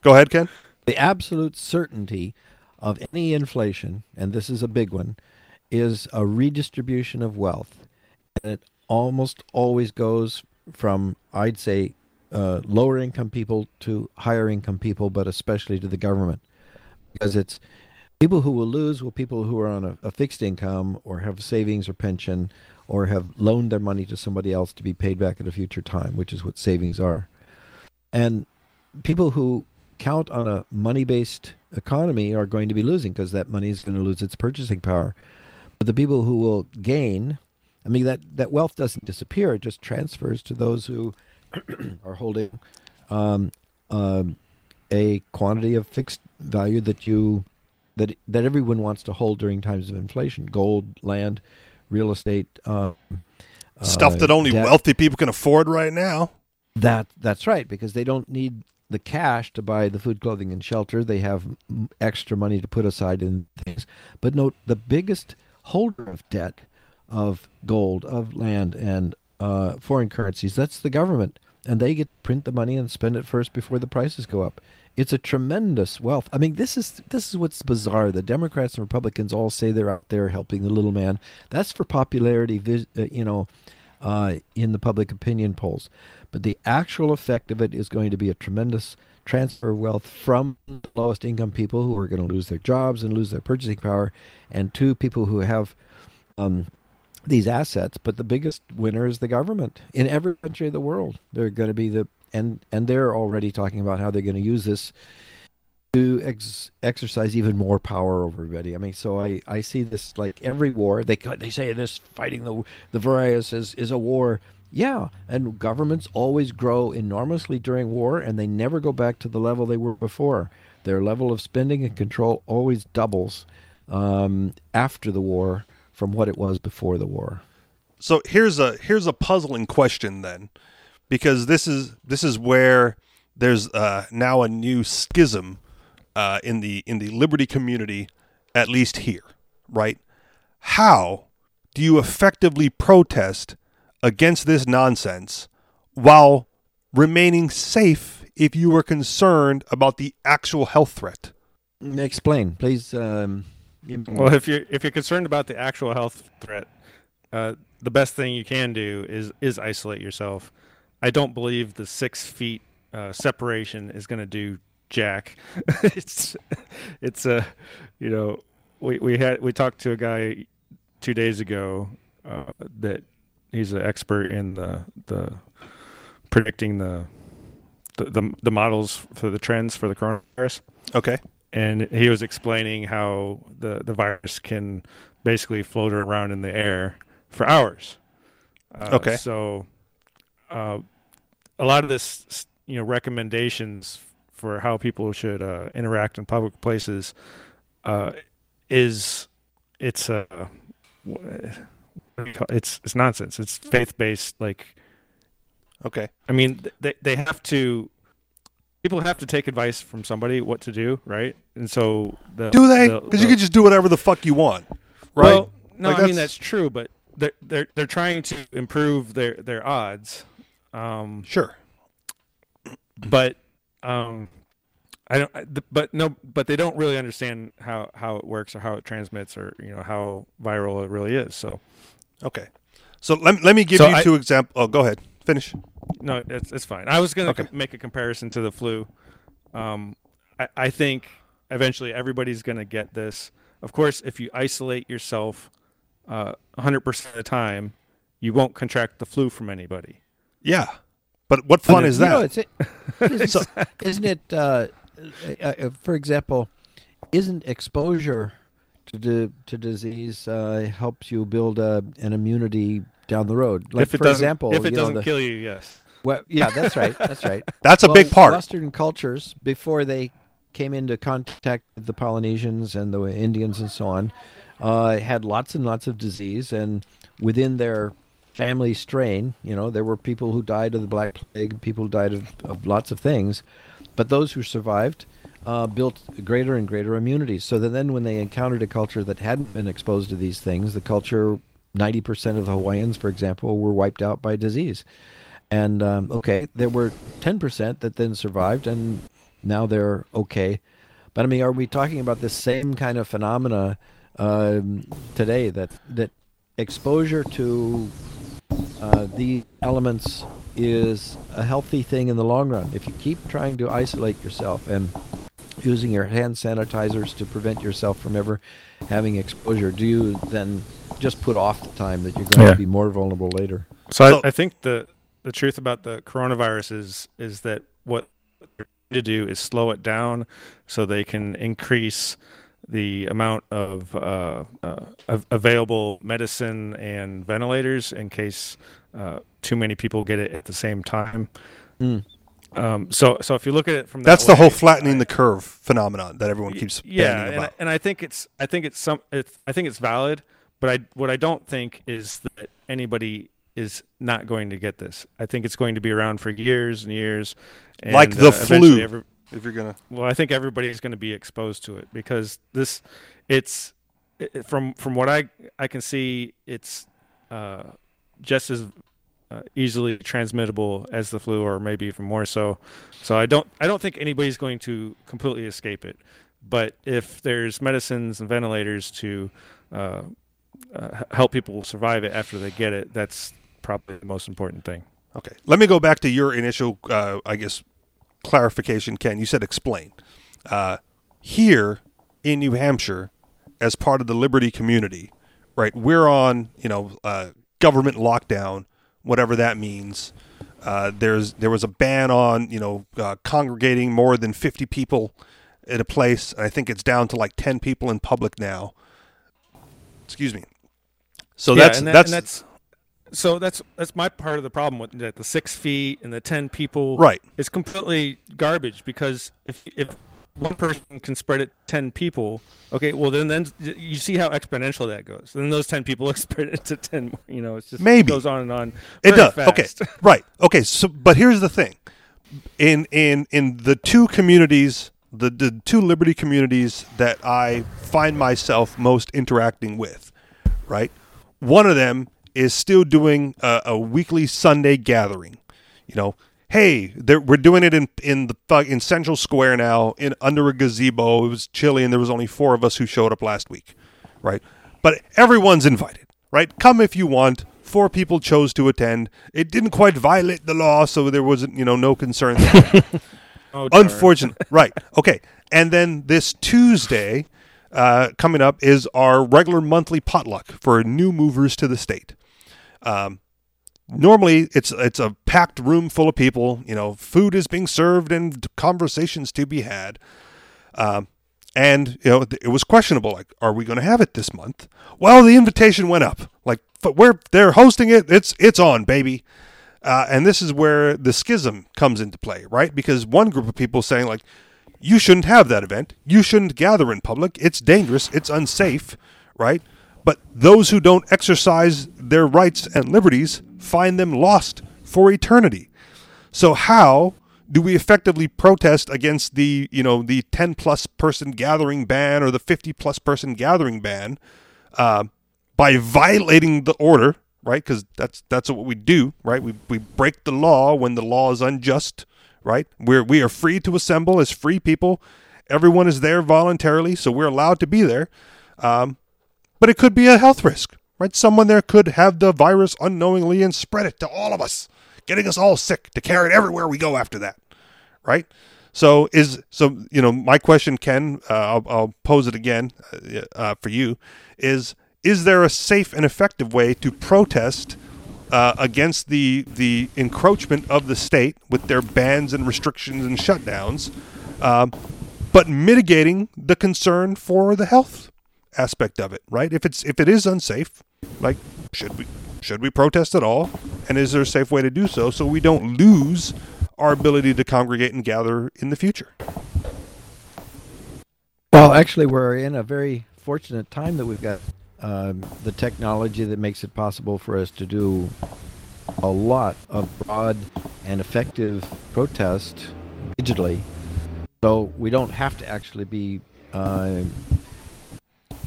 go ahead, Ken. The absolute certainty of any inflation, and this is a big one, is a redistribution of wealth. And it almost always goes from I'd say uh, lower income people to higher income people, but especially to the government, because it's people who will lose will people who are on a, a fixed income or have savings or pension or have loaned their money to somebody else to be paid back at a future time, which is what savings are. And people who count on a money based economy are going to be losing because that money is going to lose its purchasing power. But the people who will gain, I mean, that, that wealth doesn't disappear, it just transfers to those who are holding um, um, a quantity of fixed value that you that that everyone wants to hold during times of inflation gold land real estate um, Stuff uh, that only debt. wealthy people can afford right now. That that's right because they don't need the cash to buy the food, clothing, and shelter. They have extra money to put aside in things. But note the biggest holder of debt, of gold, of land, and uh, foreign currencies. That's the government, and they get print the money and spend it first before the prices go up. It's a tremendous wealth. I mean, this is this is what's bizarre. The Democrats and Republicans all say they're out there helping the little man. That's for popularity, uh, you know, uh, in the public opinion polls. But the actual effect of it is going to be a tremendous transfer of wealth from the lowest income people who are going to lose their jobs and lose their purchasing power, and to people who have um, these assets. But the biggest winner is the government in every country of the world. They're going to be the and and they're already talking about how they're going to use this to ex- exercise even more power over everybody. I mean, so I, I see this like every war. They they say this fighting the the virus is is a war. Yeah, and governments always grow enormously during war, and they never go back to the level they were before. Their level of spending and control always doubles um, after the war from what it was before the war. So here's a here's a puzzling question then, because this is this is where there's uh, now a new schism uh, in the in the liberty community, at least here, right? How do you effectively protest against this nonsense while remaining safe if you are concerned about the actual health threat? Explain, please. Um, Well, if you're if you're concerned about the actual health threat, uh, the best thing you can do is is isolate yourself. I don't believe the six feet uh, separation is going to do jack. it's it's a you know we we had we talked to a guy two days ago uh, that he's an expert in the the predicting the, the the models for the trends for the coronavirus Okay. And he was explaining how the the virus can basically float around in the air for hours. Uh, Okay. So, uh, a lot of this, you know, recommendations for how people should uh, interact in public places uh, is it's uh, wh- what do you call- it's it's nonsense. It's faith based. Like, Okay. I mean, they they have to. People have to take advice from somebody what to do, right? And so the Do they? the- Because you can just do whatever the fuck you want, right? Well, no, Like, I mean that's- that's true, but they're they're they're trying to improve their their odds. Um, sure. but um, I don't. But no, but they don't really understand how how it works or how it transmits or you know how viral it really is. So Okay. So let, let me give So you I- two examples. Oh, go ahead. Finish. no, it's it's fine. I was gonna Okay. com- make a comparison to the flu. Um, I, I think eventually everybody's gonna get this. Of course, if you isolate yourself uh, 100% of the time, you won't contract the flu from anybody. Yeah. But what fun But, is you know, that? it's, isn't, isn't it, uh, uh, uh, for example, isn't exposure to di- to disease uh, helps you build uh, an immunity down the road? Like if it for doesn't, example, if it doesn't the- kill you, yes. well, yeah, that's right, that's right. That's a Well, big part. Western cultures, before they came into contact with the Polynesians and the Indians and so on, uh, had lots and lots of disease, and within their family strain, you know, there were people who died of the Black Plague, people who died of, of lots of things, but those who survived uh, built greater and greater immunities. So that then, when they encountered a culture that hadn't been exposed to these things, the culture, ninety percent of the Hawaiians, for example, were wiped out by disease. And um, okay, there were ten percent that then survived, and now they're okay. But I mean, are we talking about the same kind of phenomena um, today? That that exposure to uh, the elements is a healthy thing in the long run. If you keep trying to isolate yourself and using your hand sanitizers to prevent yourself from ever having exposure, do you then just put off the time that you're going Yeah. to be more vulnerable later? So, So- I, I think the the truth about the coronavirus is is that what they're trying to do is slow it down so they can increase the amount of uh, uh, av- available medicine and ventilators in case uh, too many people get it at the same time. Mm. Um, so so if you look at it from that That's the whole flattening the curve phenomenon that everyone keeps yeah, bandying and I, and I think it's I think it's some it's I think it's valid, but I what I don't think is that anybody is not going to get this. I think it's going to be around for years and years, and, Like the uh, flu. every- if you're gonna, well, I think everybody's going to be exposed to it because this, it's it, it- from from what I I can see, it's uh, just as uh, easily transmittable as the flu, or maybe even more so. So I don't I don't think anybody's going to completely escape it. But if there's medicines and ventilators to uh, uh, help people survive it after they get it, that's probably the most important thing. okay. Let me go back to your initial, uh, I guess, clarification, Ken. You said explain. Uh, here in New Hampshire, as part of the Liberty community, right? We're on, you know, government lockdown, whatever that means. Uh, there's there was a ban on you know uh, congregating more than 50 people at a place. I think it's down to like 10 people in public now. Excuse me. So Yeah, that's that- that's, that's so that's that's my part of the problem with that the six feet and the ten people right. it's completely garbage because if if one person can spread it ten people okay well then then you see how exponential that goes then those ten people spread it to ten more you know it's just Maybe. goes on and on It does. fast. Okay. Right. Okay. So, but here's the thing: in in in the two communities, the the two Liberty communities that I find myself most interacting with, right? One of them is still doing a, a weekly Sunday gathering. You know, hey, we're doing it in in the fu- in Central Square now, in under a gazebo. It was chilly, and there was only four of us who showed up last week, right? But everyone's invited, right? Come if you want. Four people chose to attend. It didn't quite violate the law, so there wasn't, you know, no concern. There. Oh, darn. Unfortunately, right? Okay, and then this Tuesday uh, coming up is our regular monthly potluck for new movers to the state. Um, normally, it's it's a packed room full of people. You know, food is being served and conversations to be had. Um, and you know, it was questionable. Like, are we going to have it this month? Well, the invitation went up. Like, we're they're hosting it. It's it's on, baby. Uh, and this is where the schism comes into play, right? Because one group of people saying like, you shouldn't have that event. You shouldn't gather in public. It's dangerous. It's unsafe, right? But those who don't exercise their rights and liberties find them lost for eternity. So how do we effectively protest against the you know the 10 plus person gathering ban or the 50 plus person gathering ban uh, by violating the order right? Because that's that's what we do right? We, we break the law when the law is unjust right? We're we are free to assemble as free people. Everyone is there voluntarily so we're allowed to be there. Um, but it could be a health risk right? Someone there could have the virus unknowingly and spread it to all of us getting us all sick to carry it everywhere we go after that. Right? So is so you know my question ken uh, I'll, I'll pose it again uh, uh, for you is is there a safe and effective way to protest uh, against the the encroachment of the state with their bans and restrictions and shutdowns um, but mitigating the concern for the health aspect of it right? If it's if it is unsafe like should we should we protest at all? And is there a safe way to do so so we don't lose our ability to congregate and gather in the future? Well, actually, we're in a very fortunate time that we've got um, the technology that makes it possible for us to do a lot of broad and effective protest digitally. So we don't have to actually be uh,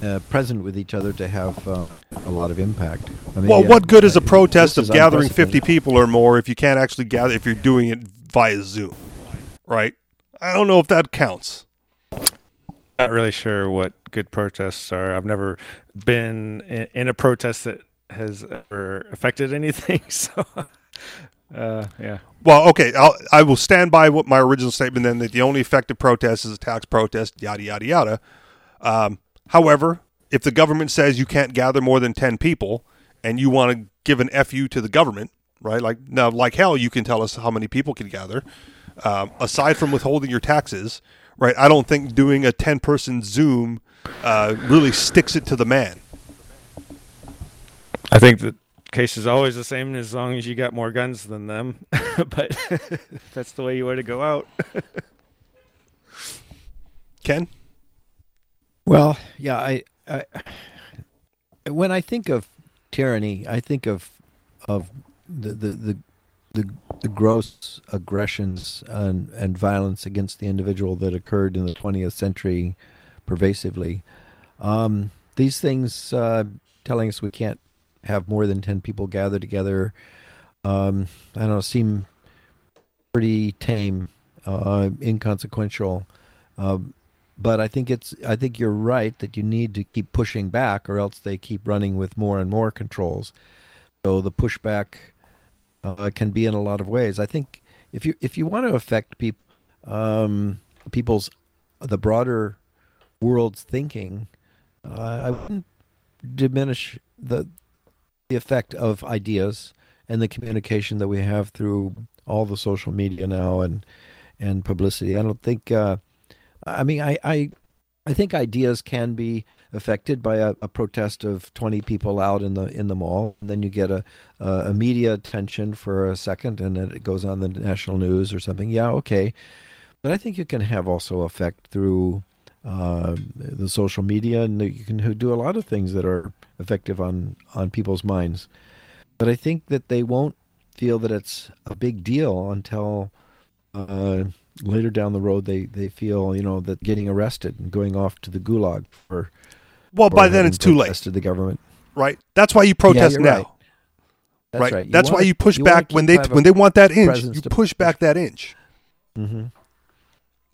uh, present with each other to have uh, a lot of impact. I mean, well yeah, what good is a protest of gathering 50 people or more if you can't actually gather if you're doing it via zoom right i don't know if that counts not really sure what good protests are i've never been in, in a protest that has ever affected anything so Uh, yeah. Well, okay, I'll, I will stand by what my original statement then that the only effective protest is a tax protest, yada, yada, yada. Um, however, if the government says you can't gather more than 10 people and you want to give an FU to the government, right? Like, now, like hell, you can tell us how many people can gather. Um, aside from withholding your taxes, right? I don't think doing a 10 person Zoom uh, really sticks it to the man. I think the case is always the same as long as you got more guns than them. but that's the way you want to go out. Ken? Well, yeah, I, I when I think of tyranny, I think of of the the the, the, the gross aggressions and, and violence against the individual that occurred in the 20th century pervasively. Um, these things uh, telling us we can't have more than 10 people gather together, um, I don't know, seem pretty tame, uh, inconsequential. Uh, but I think it's I think you're right that you need to keep pushing back, or else they keep running with more and more controls. So the pushback uh, can be in a lot of ways. I think if you if you want to affect people, um, people's the broader world's thinking, uh, I wouldn't diminish the the effect of ideas and the communication that we have through all the social media now and and publicity. I don't think. Uh, I mean, I, I, I think ideas can be affected by a, a, protest of 20 people out in the in the mall. And then you get a, a, media attention for a second, and then it goes on the national news or something. Yeah, okay. But I think you can have also effect through uh, the social media, and you can do a lot of things that are effective on on people's minds. But I think that they won't feel that it's a big deal until. Uh, later down the road they they feel you know that getting arrested and going off to the gulag for well by then it's too late to the government right that's why you protest yeah, now right. That's right. right. That's wanna, why you push back when they when they want that inch. You push back that inch. Mm-hmm.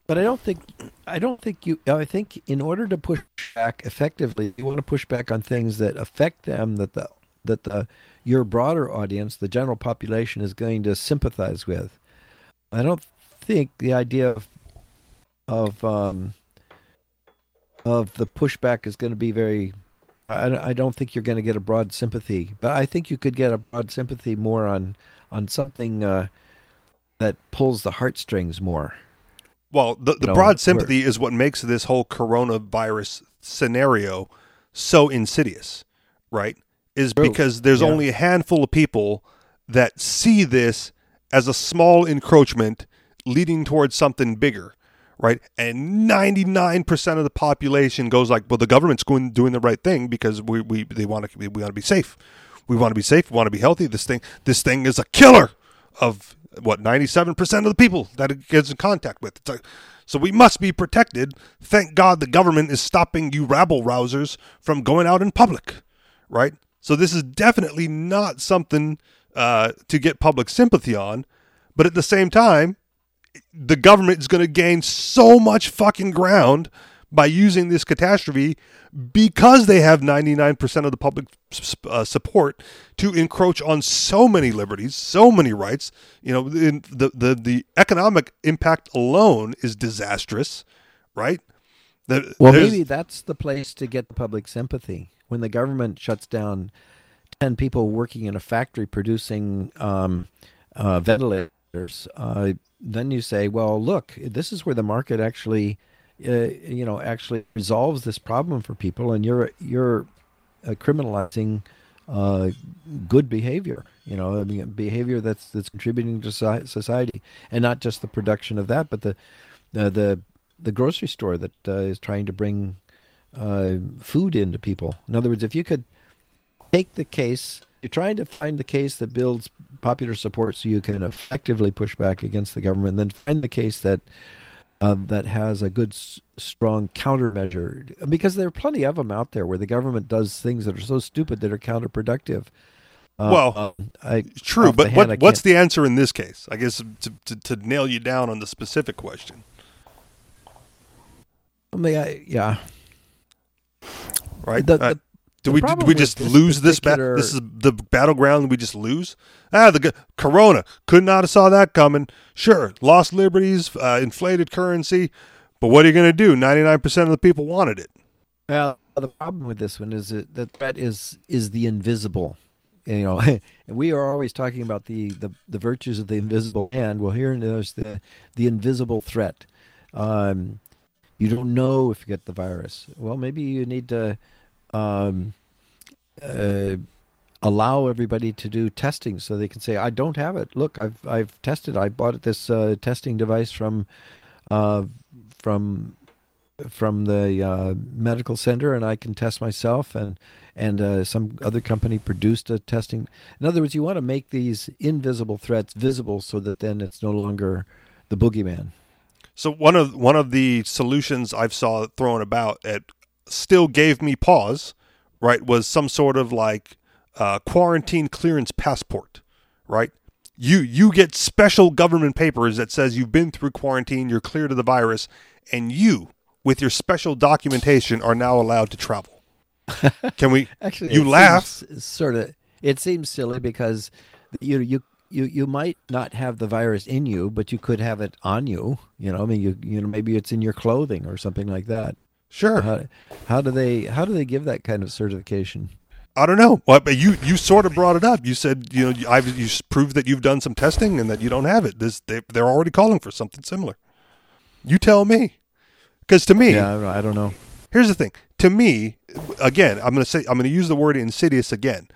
But I don't think I don't think you. I think in order to push back effectively, you want to push back on things that affect them that the that the your broader audience, the general population, is going to sympathize with. I don't think the idea of of um, of the pushback is going to be very. I, I don't think you're going to get a broad sympathy, but I think you could get a broad sympathy more on on something uh, that pulls the heartstrings more. Well, the, the broad sympathy is what makes this whole coronavirus scenario so insidious, right? Is True. because there's yeah. only a handful of people that see this as a small encroachment leading towards something bigger, right? And 99% of the population goes like, well, the government's going doing the right thing because we, we they want to we want to be safe. We want to be safe. We want to be healthy. This thing this thing is a killer of what 97% of the people that it gets in contact with. A, so we must be protected. Thank God the government is stopping you rabble rousers from going out in public, right? So this is definitely not something uh, to get public sympathy on, but at the same time, the government is going to gain so much fucking ground by using this catastrophe because they have 99% of the public uh, support to encroach on so many liberties, so many rights. You know, the, the, the economic impact alone is disastrous, right? The, well, maybe that's the place to get the public sympathy. When the government shuts down 10 people working in a factory producing um, uh, ventilators, uh, then you say, well, look, this is where the market actually, uh, you know, actually resolves this problem for people, and you're you're uh, criminalizing uh, good behavior. You know, I mean, behavior that's that's contributing to society, and not just the production of that, but the the the, grocery store that uh, is trying to bring uh, food into people. In other words, if you could take the case you're trying to find the case that builds popular support so you can effectively push back against the government, and then find the case that uh, that has a good, strong countermeasure. Because there are plenty of them out there where the government does things that are so stupid that are counterproductive. Uh, well, um, I, true, but hand, what, what's the answer in this case? I guess to, to, to, nail you down on the specific question. I mean, I, yeah. Right. The, the, Do we did we just this lose this battle? This is the battleground we just lose. Ah, the g- Corona could not have saw that coming. Sure, lost liberties, uh, inflated currency, but what are you going to do? Ninety nine percent of the people wanted it. Well, the problem with this one is that the threat is is the invisible. You know, we are always talking about the, the, the virtues of the invisible hand. Well, here there's the the invisible threat. Um, you don't know if you get the virus. Well, maybe you need to um, uh, allow everybody to do testing so they can say, "I don't have it. Look, I've I've tested. I bought this uh, testing device from uh, from from the uh, medical center, and I can test myself." And and uh, some other company produced a testing. In other words, you want to make these invisible threats visible so that then it's no longer the boogeyman. So one of one of the solutions I've saw thrown about that still gave me pause, right, was some sort of like uh, quarantine clearance passport, right? You you get special government papers that says you've been through quarantine, you're clear to the virus, and you, with your special documentation, are now allowed to travel. Can we? Actually, You laugh. Sort of. It seems silly because you you you you might not have the virus in you, but you could have it on you. You know, I mean, you you know, maybe it's in your clothing or something like that. Sure. How, how do they how do they give that kind of certification? I don't know. Well, but you you sort of brought it up. You said you know I've you proved that you've done some testing and that you don't have it. This they, they're already calling for something similar. You tell me, because to me, Yeah, I don't- know. here's the thing. To me, again, I'm going to say I'm going to use the word insidious again.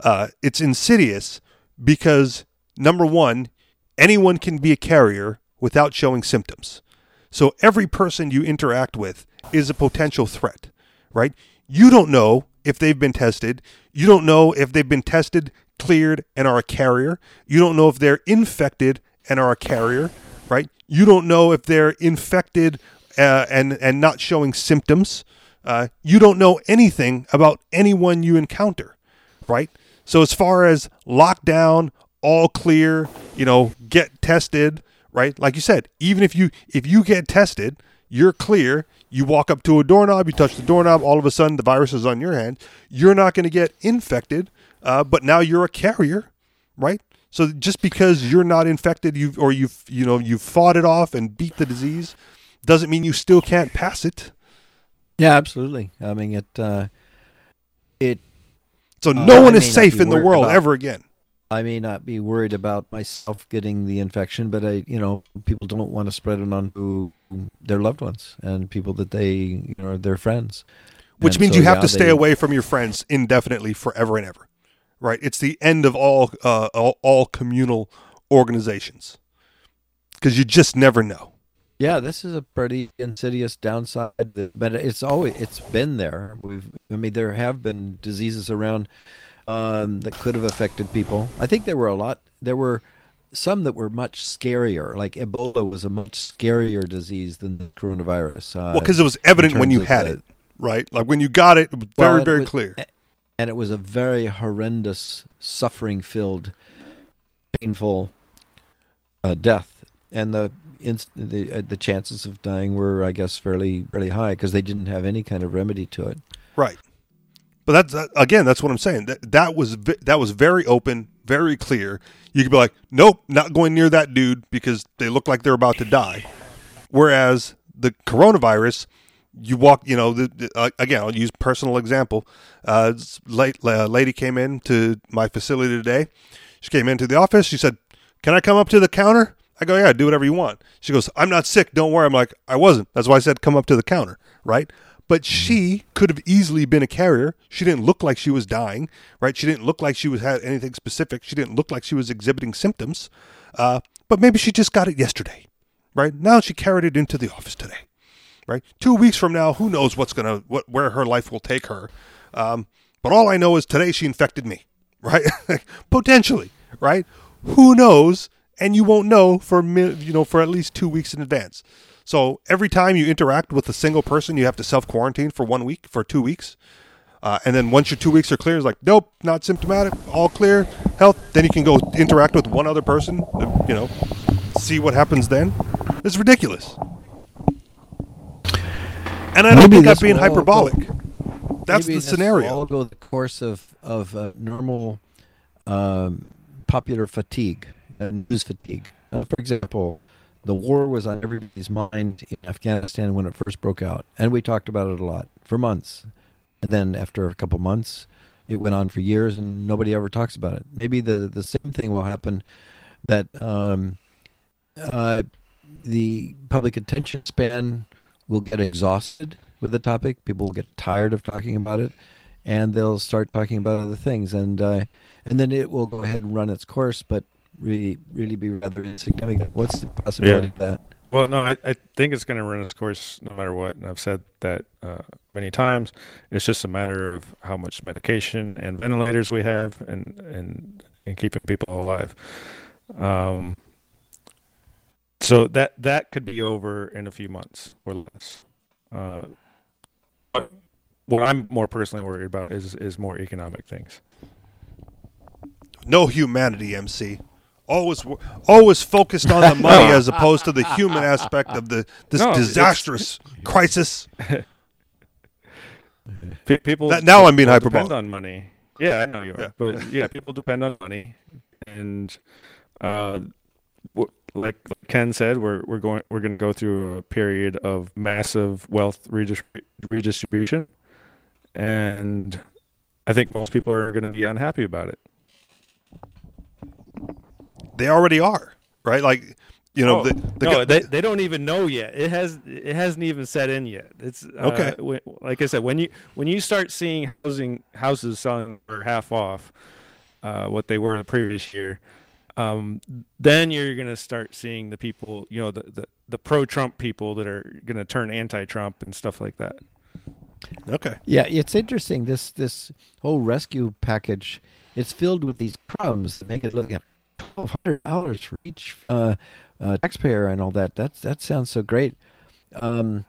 Uh, it's insidious because number one, anyone can be a carrier without showing symptoms. So every person you interact with is a potential threat, right? You don't know if they've been tested. You don't know if they've been tested, cleared, and are a carrier. You don't know if they're infected and are a carrier, right? You don't know if they're infected uh, and and not showing symptoms. Uh, you don't know anything about anyone you encounter, right? So as far as lockdown, all clear, you know, get tested, right? Like you said, even if you if you get tested, you're clear. You walk up to a doorknob, you touch the doorknob, all of a sudden the virus is on your hand. You're not going to get infected, uh, but now you're a carrier, right? So just because you're not infected, you or you've you know you've fought it off and beat the disease, doesn't mean you still can't pass it. Yeah, absolutely. I mean, it uh, it So Uh, no I one is safe in the world about- ever again. I may not be worried about myself getting the infection, but I, you know, people don't want to spread it on to their loved ones and people that they, you know, are their friends. Which And means so, you have yeah, to stay they- away from your friends indefinitely, forever and ever. Right? It's the end of all uh, all, all communal organizations because you just never know. Yeah, this is a pretty insidious downside, that- but it's always it's been there. We've, I mean, there have been diseases around um, that could have affected people. I think there were a lot. There were some that were much scarier. Like Ebola was a much scarier disease than the coronavirus. Uh, Well, because it was evident when you had the- it, right? Like when you got it, it was Well, very, it very was- clear. and it was a very horrendous, suffering-filled, painful uh, death, and the inst- the uh, the chances of dying were, I guess, fairly fairly high because they didn't have any kind of remedy to it. Right. But that's that, again, that's what I'm saying. That that was that was very open, very clear. You could be like, "Nope, not going near that dude because they look like they're about to die." Whereas the coronavirus, you walk, you know, the, the, uh, again, I'll use personal example. Uh, late, uh, lady came in to my facility today. She came into the office. She said, "Can I come up to the counter?" I go, "Yeah, do whatever you want." She goes, "I'm not sick. Don't worry." I'm like, "I wasn't." That's why I said, "Come up to the counter." Right? But she could have easily been a carrier. She didn't look like she was dying, right? She didn't look like she was had anything specific. She didn't look like she was exhibiting symptoms. Uh, but maybe she just got it yesterday, right? Now she carried it into the office today, right? Two weeks from now, who knows what's gonna what where her life will take her. Um, but all I know is today she infected me, right? Potentially, right? Who knows? And you won't know for you know for at least two weeks in advance. So every time you interact with a single person, you have to self quarantine for one week for two weeks. Uh, and then once your two weeks are clear, it's like, nope, not symptomatic, all clear, health. Then you can go interact with one other person, uh, you know, see what happens then. It's ridiculous. And I don't Maybe think I'm being all go- hyperbolic. that's the scenario. All go the course of of uh, normal um, popular fatigue and news fatigue. Uh, for example, the war was on everybody's mind in Afghanistan when it first broke out, and we talked about it a lot for months. And then after a couple months, it went on for years, and nobody ever talks about it. Maybe the the same thing will happen that um, uh, the public attention span will get exhausted with the topic. People will get tired of talking about it, and they'll start talking about other things, and uh, and then it will go ahead and run its course, but really really be rather insignificant. What's the possibility of that? Well, no, I, I think it's going to run its course no matter what. And I've said that uh, many times. It's just a matter of how much medication and ventilators we have, and and and keeping people alive. Um, so that that could be over in a few months or less. Uh, but what I'm more personally worried about is is more economic things. No humanity, MC. Always, always focused on the money as opposed to the human aspect of the this No, disastrous crisis. Pe- people That- now I'm being hyperbolic. Depend on money. Yeah, I know you are. Yeah. But yeah, people depend on money, and uh, like Ken said, we're we're going we're going to go through a period of massive wealth redis- redistribution, and I think most people are going to be unhappy about it. They already are, right? Like, you know, Oh, the, the no, guy- they they don't even know yet. It has it hasn't even set in yet. It's uh, Okay. like I said, when you when you start seeing housing houses selling for half off, uh, what they were the previous year, um, then you're gonna start seeing the people, you know, the the, the pro Trump people that are gonna turn anti Trump and stuff like that. okay. Yeah, it's interesting. This this whole rescue package, it's filled with these crumbs that make it look at twelve hundred dollars for each uh, uh, taxpayer and all that. That's that sounds so great. Um,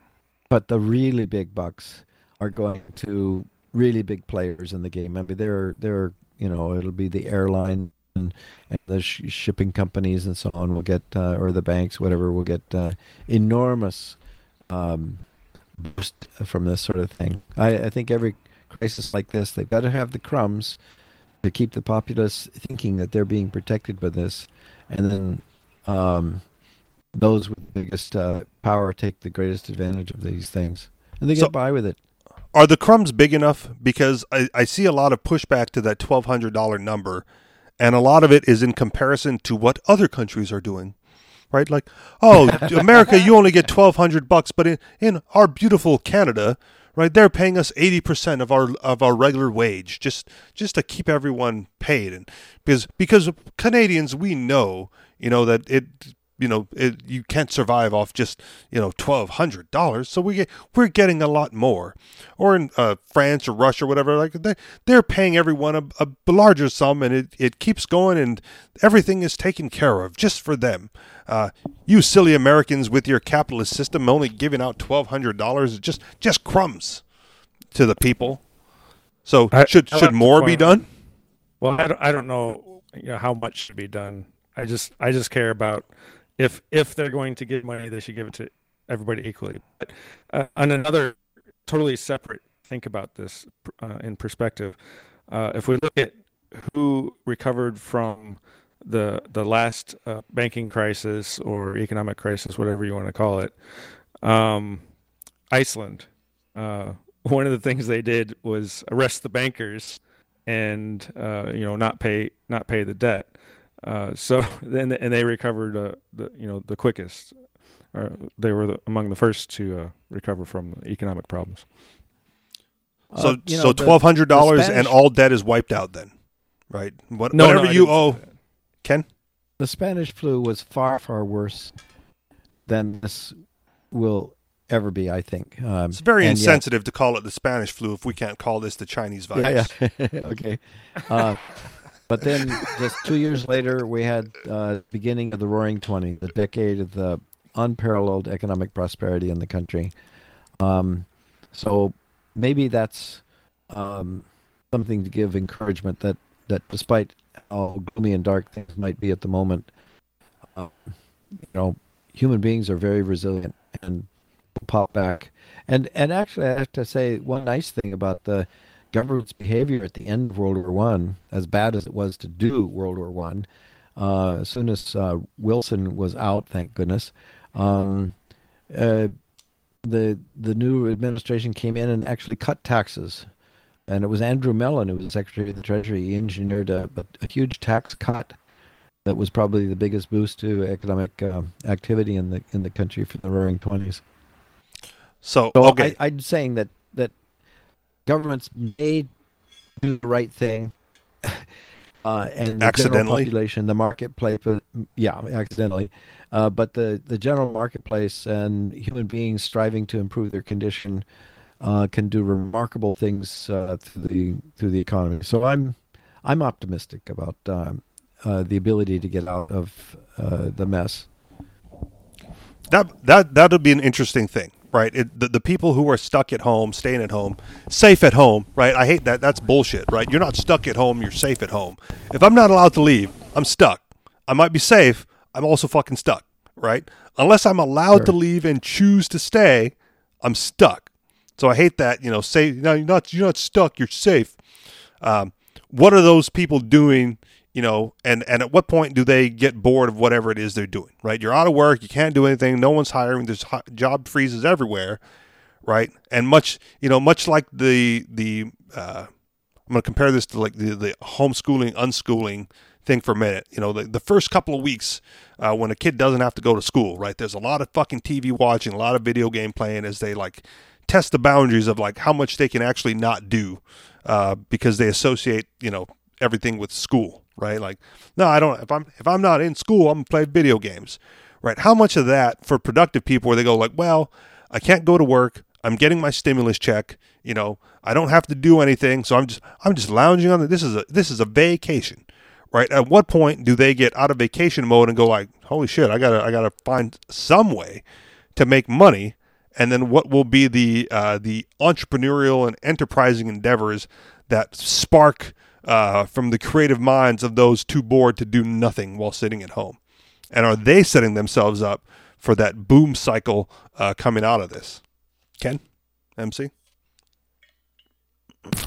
but the really big bucks are going to really big players in the game. I mean, they're they're you know it'll be the airline and, and the sh- shipping companies and so on will get uh, or the banks whatever will get uh, enormous um, boost from this sort of thing. I, I think every crisis like this, they've got to have the crumbs to keep the populace thinking that they're being protected by this, and then um, those with the biggest uh, power take the greatest advantage of these things, and they So- get by with it. Are the crumbs big enough? Because I, I see a lot of pushback to that twelve hundred dollar number, and a lot of it is in comparison to what other countries are doing. Right, like, oh, America, you only get twelve hundred bucks, but in, in our beautiful Canada, right, they're paying us eighty percent of our of our regular wage just just to keep everyone paid, and because because Canadians, we know, you know that it you know it, you can't survive off just you know twelve hundred dollars. So we get we're getting a lot more. Or in uh, france or russia or whatever like they, they're paying everyone a, a larger sum and it, it keeps going and everything is taken care of just for them. Uh, you silly americans with your capitalist system only giving out twelve hundred dollars just just crumbs to the people. So I- should I should more be done? Well, I don't, I don't know, you know how much should be done. I just I just care about if if they're going to give money, they should give it to everybody equally. But uh, on another totally separate, think about this uh, in perspective. Uh, if we look at who recovered from the the last uh, banking crisis or economic crisis, whatever you want to call it, um, Iceland. Uh, one of the things they did was arrest the bankers and uh, you know not pay not pay the debt. Uh, so then and they recovered uh, the you know the quickest. Or they were the, among the first to uh, recover from economic problems. so Uh, you know, so twelve hundred dollars and all debt is wiped out then right what, No, no, whatever I you owe ken The Spanish flu was far far worse than this will ever be. I think um, It's very and yet- insensitive to call it the Spanish flu if we can't call this the Chinese virus. Yeah, yeah. okay. But then just two years later, we had uh, beginning of the Roaring Twenty, the decade of the unparalleled economic prosperity in the country. Um, so maybe that's um, something to give encouragement that that despite how gloomy and dark things might be at the moment, uh, you know, human beings are very resilient and pop back. And and actually, I have to say one nice thing about the government's behavior at the end of World War One, as bad as it was to do World War One, uh, as soon as uh, Wilson was out, thank goodness, um, uh, the the new administration came in and actually cut taxes. And it was Andrew Mellon who was Secretary of the Treasury. He engineered a, a huge tax cut that was probably the biggest boost to economic um, activity in the in the country for the Roaring Twenties. So, So okay, I, I'm saying that governments may do the right thing, uh, and the Accidentally? general population, the marketplace, uh, yeah, accidentally, uh, but the the general marketplace and human beings striving to improve their condition uh, can do remarkable things uh, through the through the economy. So I'm I'm optimistic about um, uh, the ability to get out of uh, the mess. that that that would be an interesting thing, right? It, the, the people who are stuck at home, staying at home, safe at home, right? I hate that. That's bullshit, right? You're not stuck at home. You're safe at home. If I'm not allowed to leave, I'm stuck. I might be safe. I'm also fucking stuck, right? Unless I'm allowed to leave and choose to stay, I'm stuck. So I hate that. You know, say no, you're not. You're not stuck. You're safe. Um, what are those people doing? You know, and and at what point do they get bored of whatever it is they're doing? Right? You're out of work. You can't do anything. No one's hiring. There's job freezes everywhere. Right? And much, you know, much like the the uh, I'm going to compare this to like the, the homeschooling, unschooling thing for a minute. You know, the, the first couple of weeks uh, when a kid doesn't have to go to school, right? There's a lot of fucking TV watching, a lot of video game playing as they like test the boundaries of like how much they can actually not do uh, because they associate, you know, everything with school, right? Like, no, I don't. If I'm if I'm not in school, I'm gonna play video games, right? How much of that for productive people where they go like, well, I can't go to work. I'm getting my stimulus check. You know, I don't have to do anything, so I'm just I'm just lounging on the. This is a this is a vacation, right? At what point do they get out of vacation mode and go like, holy shit, I gotta I gotta find some way to make money, and then what will be the uh, the entrepreneurial and enterprising endeavors that spark uh, from the creative minds of those too bored to do nothing while sitting at home, and are they setting themselves up for that boom cycle uh, coming out of this? Ken, MC.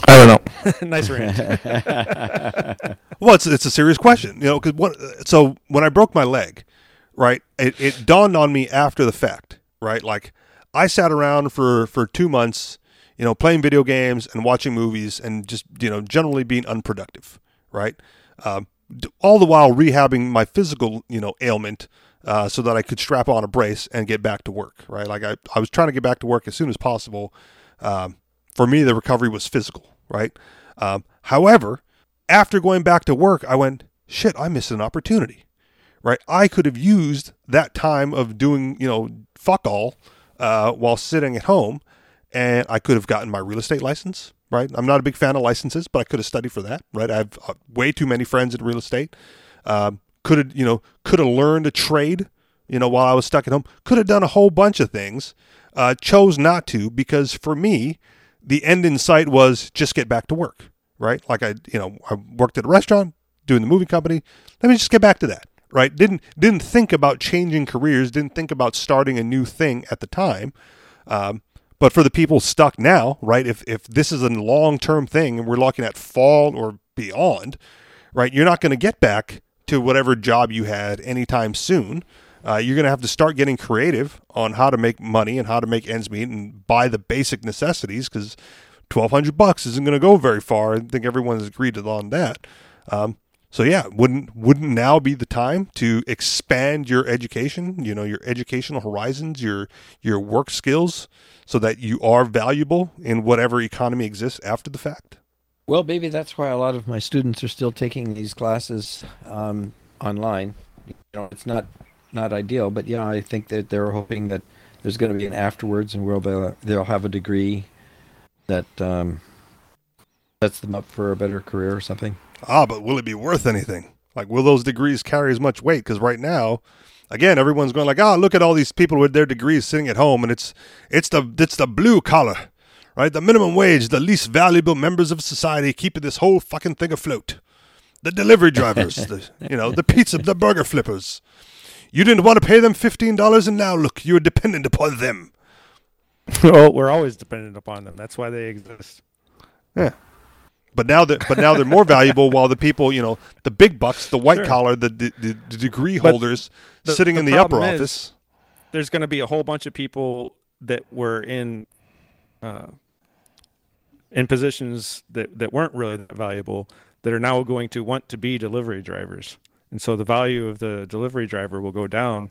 I don't know. nice range. Well, it's it's a serious question, you know, because what? So when I broke my leg, right, it, it dawned on me after the fact, right? Like I sat around for for two months, you know, playing video games and watching movies and just you know generally being unproductive, right? D- all the while rehabbing my physical, you know, ailment. Uh, so that I could strap on a brace and get back to work, right? Like I, I was trying to get back to work as soon as possible. Um, for me, the recovery was physical, right? Um, however, after going back to work, I went, shit, I missed an opportunity, right? I could have used that time of doing, you know, fuck all uh, while sitting at home, and I could have gotten my real estate license, right? I'm not a big fan of licenses, but I could have studied for that, right? I have uh, way too many friends in real estate. Um, could have, you know, could have learned a trade, you know, while I was stuck at home. Could have done a whole bunch of things. Uh, chose not to because for me, the end in sight was just get back to work, right? Like I, you know, I worked at a restaurant, doing the movie company. Let me just get back to that, right? Didn't didn't think about changing careers. Didn't think about starting a new thing at the time. Um, but for the people stuck now, right? If if this is a long term thing and we're looking at fall or beyond, right? You're not going to get back to whatever job you had anytime soon. Uh, you're going to have to start getting creative on how to make money and how to make ends meet and buy the basic necessities because 1200 bucks isn't going to go very far. I think everyone has agreed on that. Um, so yeah, wouldn't wouldn't now be the time to expand your education, you know, your educational horizons, your your work skills so that you are valuable in whatever economy exists after the fact? Well, maybe that's why a lot of my students are still taking these classes um, online. You know, it's not not ideal, but yeah, I think that they're hoping that there's going to be an afterwards, and where they'll they'll have a degree that um, sets them up for a better career or something. Ah, but will it be worth anything? Like, will those degrees carry as much weight? Because right now, again, everyone's going like, "Oh, look at all these people with their degrees sitting at home," and it's it's the it's the blue collar, right? The minimum wage, the least valuable members of society, keeping this whole fucking thing afloat. The delivery drivers, the you know, the pizza, the burger flippers. You didn't want to pay them fifteen dollars, and now look, you are dependent upon them. well, we're always dependent upon them. That's why they exist. Yeah. But now that but now they're more valuable while the people, you know, the big bucks, the white Sure. collar, the, the, the, degree But holders the- sitting the in the upper is- office. There's going to be a whole bunch of people that were in uh, in positions that, that weren't really that valuable that are now going to want to be delivery drivers, and so the value of the delivery driver will go down.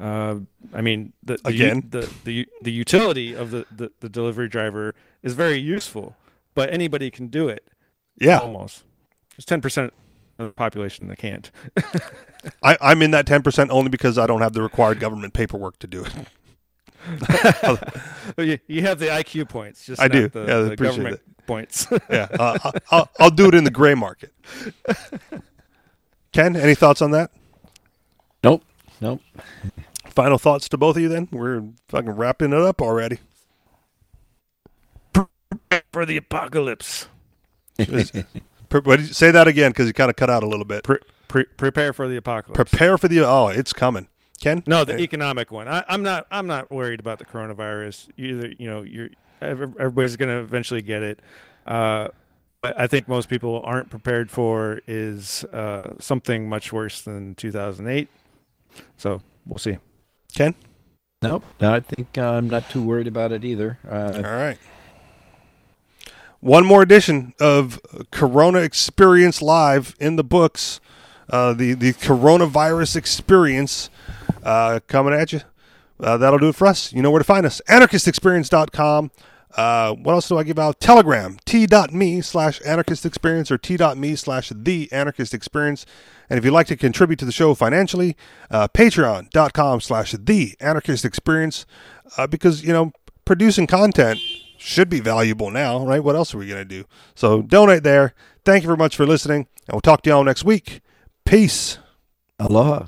Uh, I mean, the, the Again. the, the the utility of the, the, the delivery driver is very useful, but anybody can do it. Yeah. almost. There's ten percent of the population that can't. I, I'm in that ten percent only because I don't have the required government paperwork to do it. You, you have the IQ points, just I not do. The, Yeah, I the appreciate government points. Yeah. Uh, I- I'll, I'll do it in the gray market. Ken, any thoughts on that? Nope. Nope. Final thoughts to both of you then? We're fucking wrapping it up already. For the apocalypse. Pre- what did you- say that again because you kind of cut out a little bit. Pre- pre- prepare for the apocalypse. Prepare for the oh, it's coming. Ken? no, the economic one. I, I'm not. I'm not worried about the coronavirus. Either you know, you're everybody's going to eventually get it. Uh, but I think most people aren't prepared for is uh, something much worse than 2008. So we'll see. Ken? Nope. I think uh, I'm not too worried about it either. Uh, All right. One more edition of Corona Experience Live in the books. Uh, the the coronavirus experience uh, coming at you. Uh, that'll do it for us. You know where to find us. Anarchistexperience.com. Uh, what else do I give out? Telegram, t.me slash anarchist experience or t.me slash the anarchist experience. And if you'd like to contribute to the show financially, uh, patreon.com slash the anarchist experience. Uh, because, you know, producing content should be valuable now, right? What else are we going to do? So donate there. Thank you very much for listening, and we'll talk to y'all next week. Peace. aloha.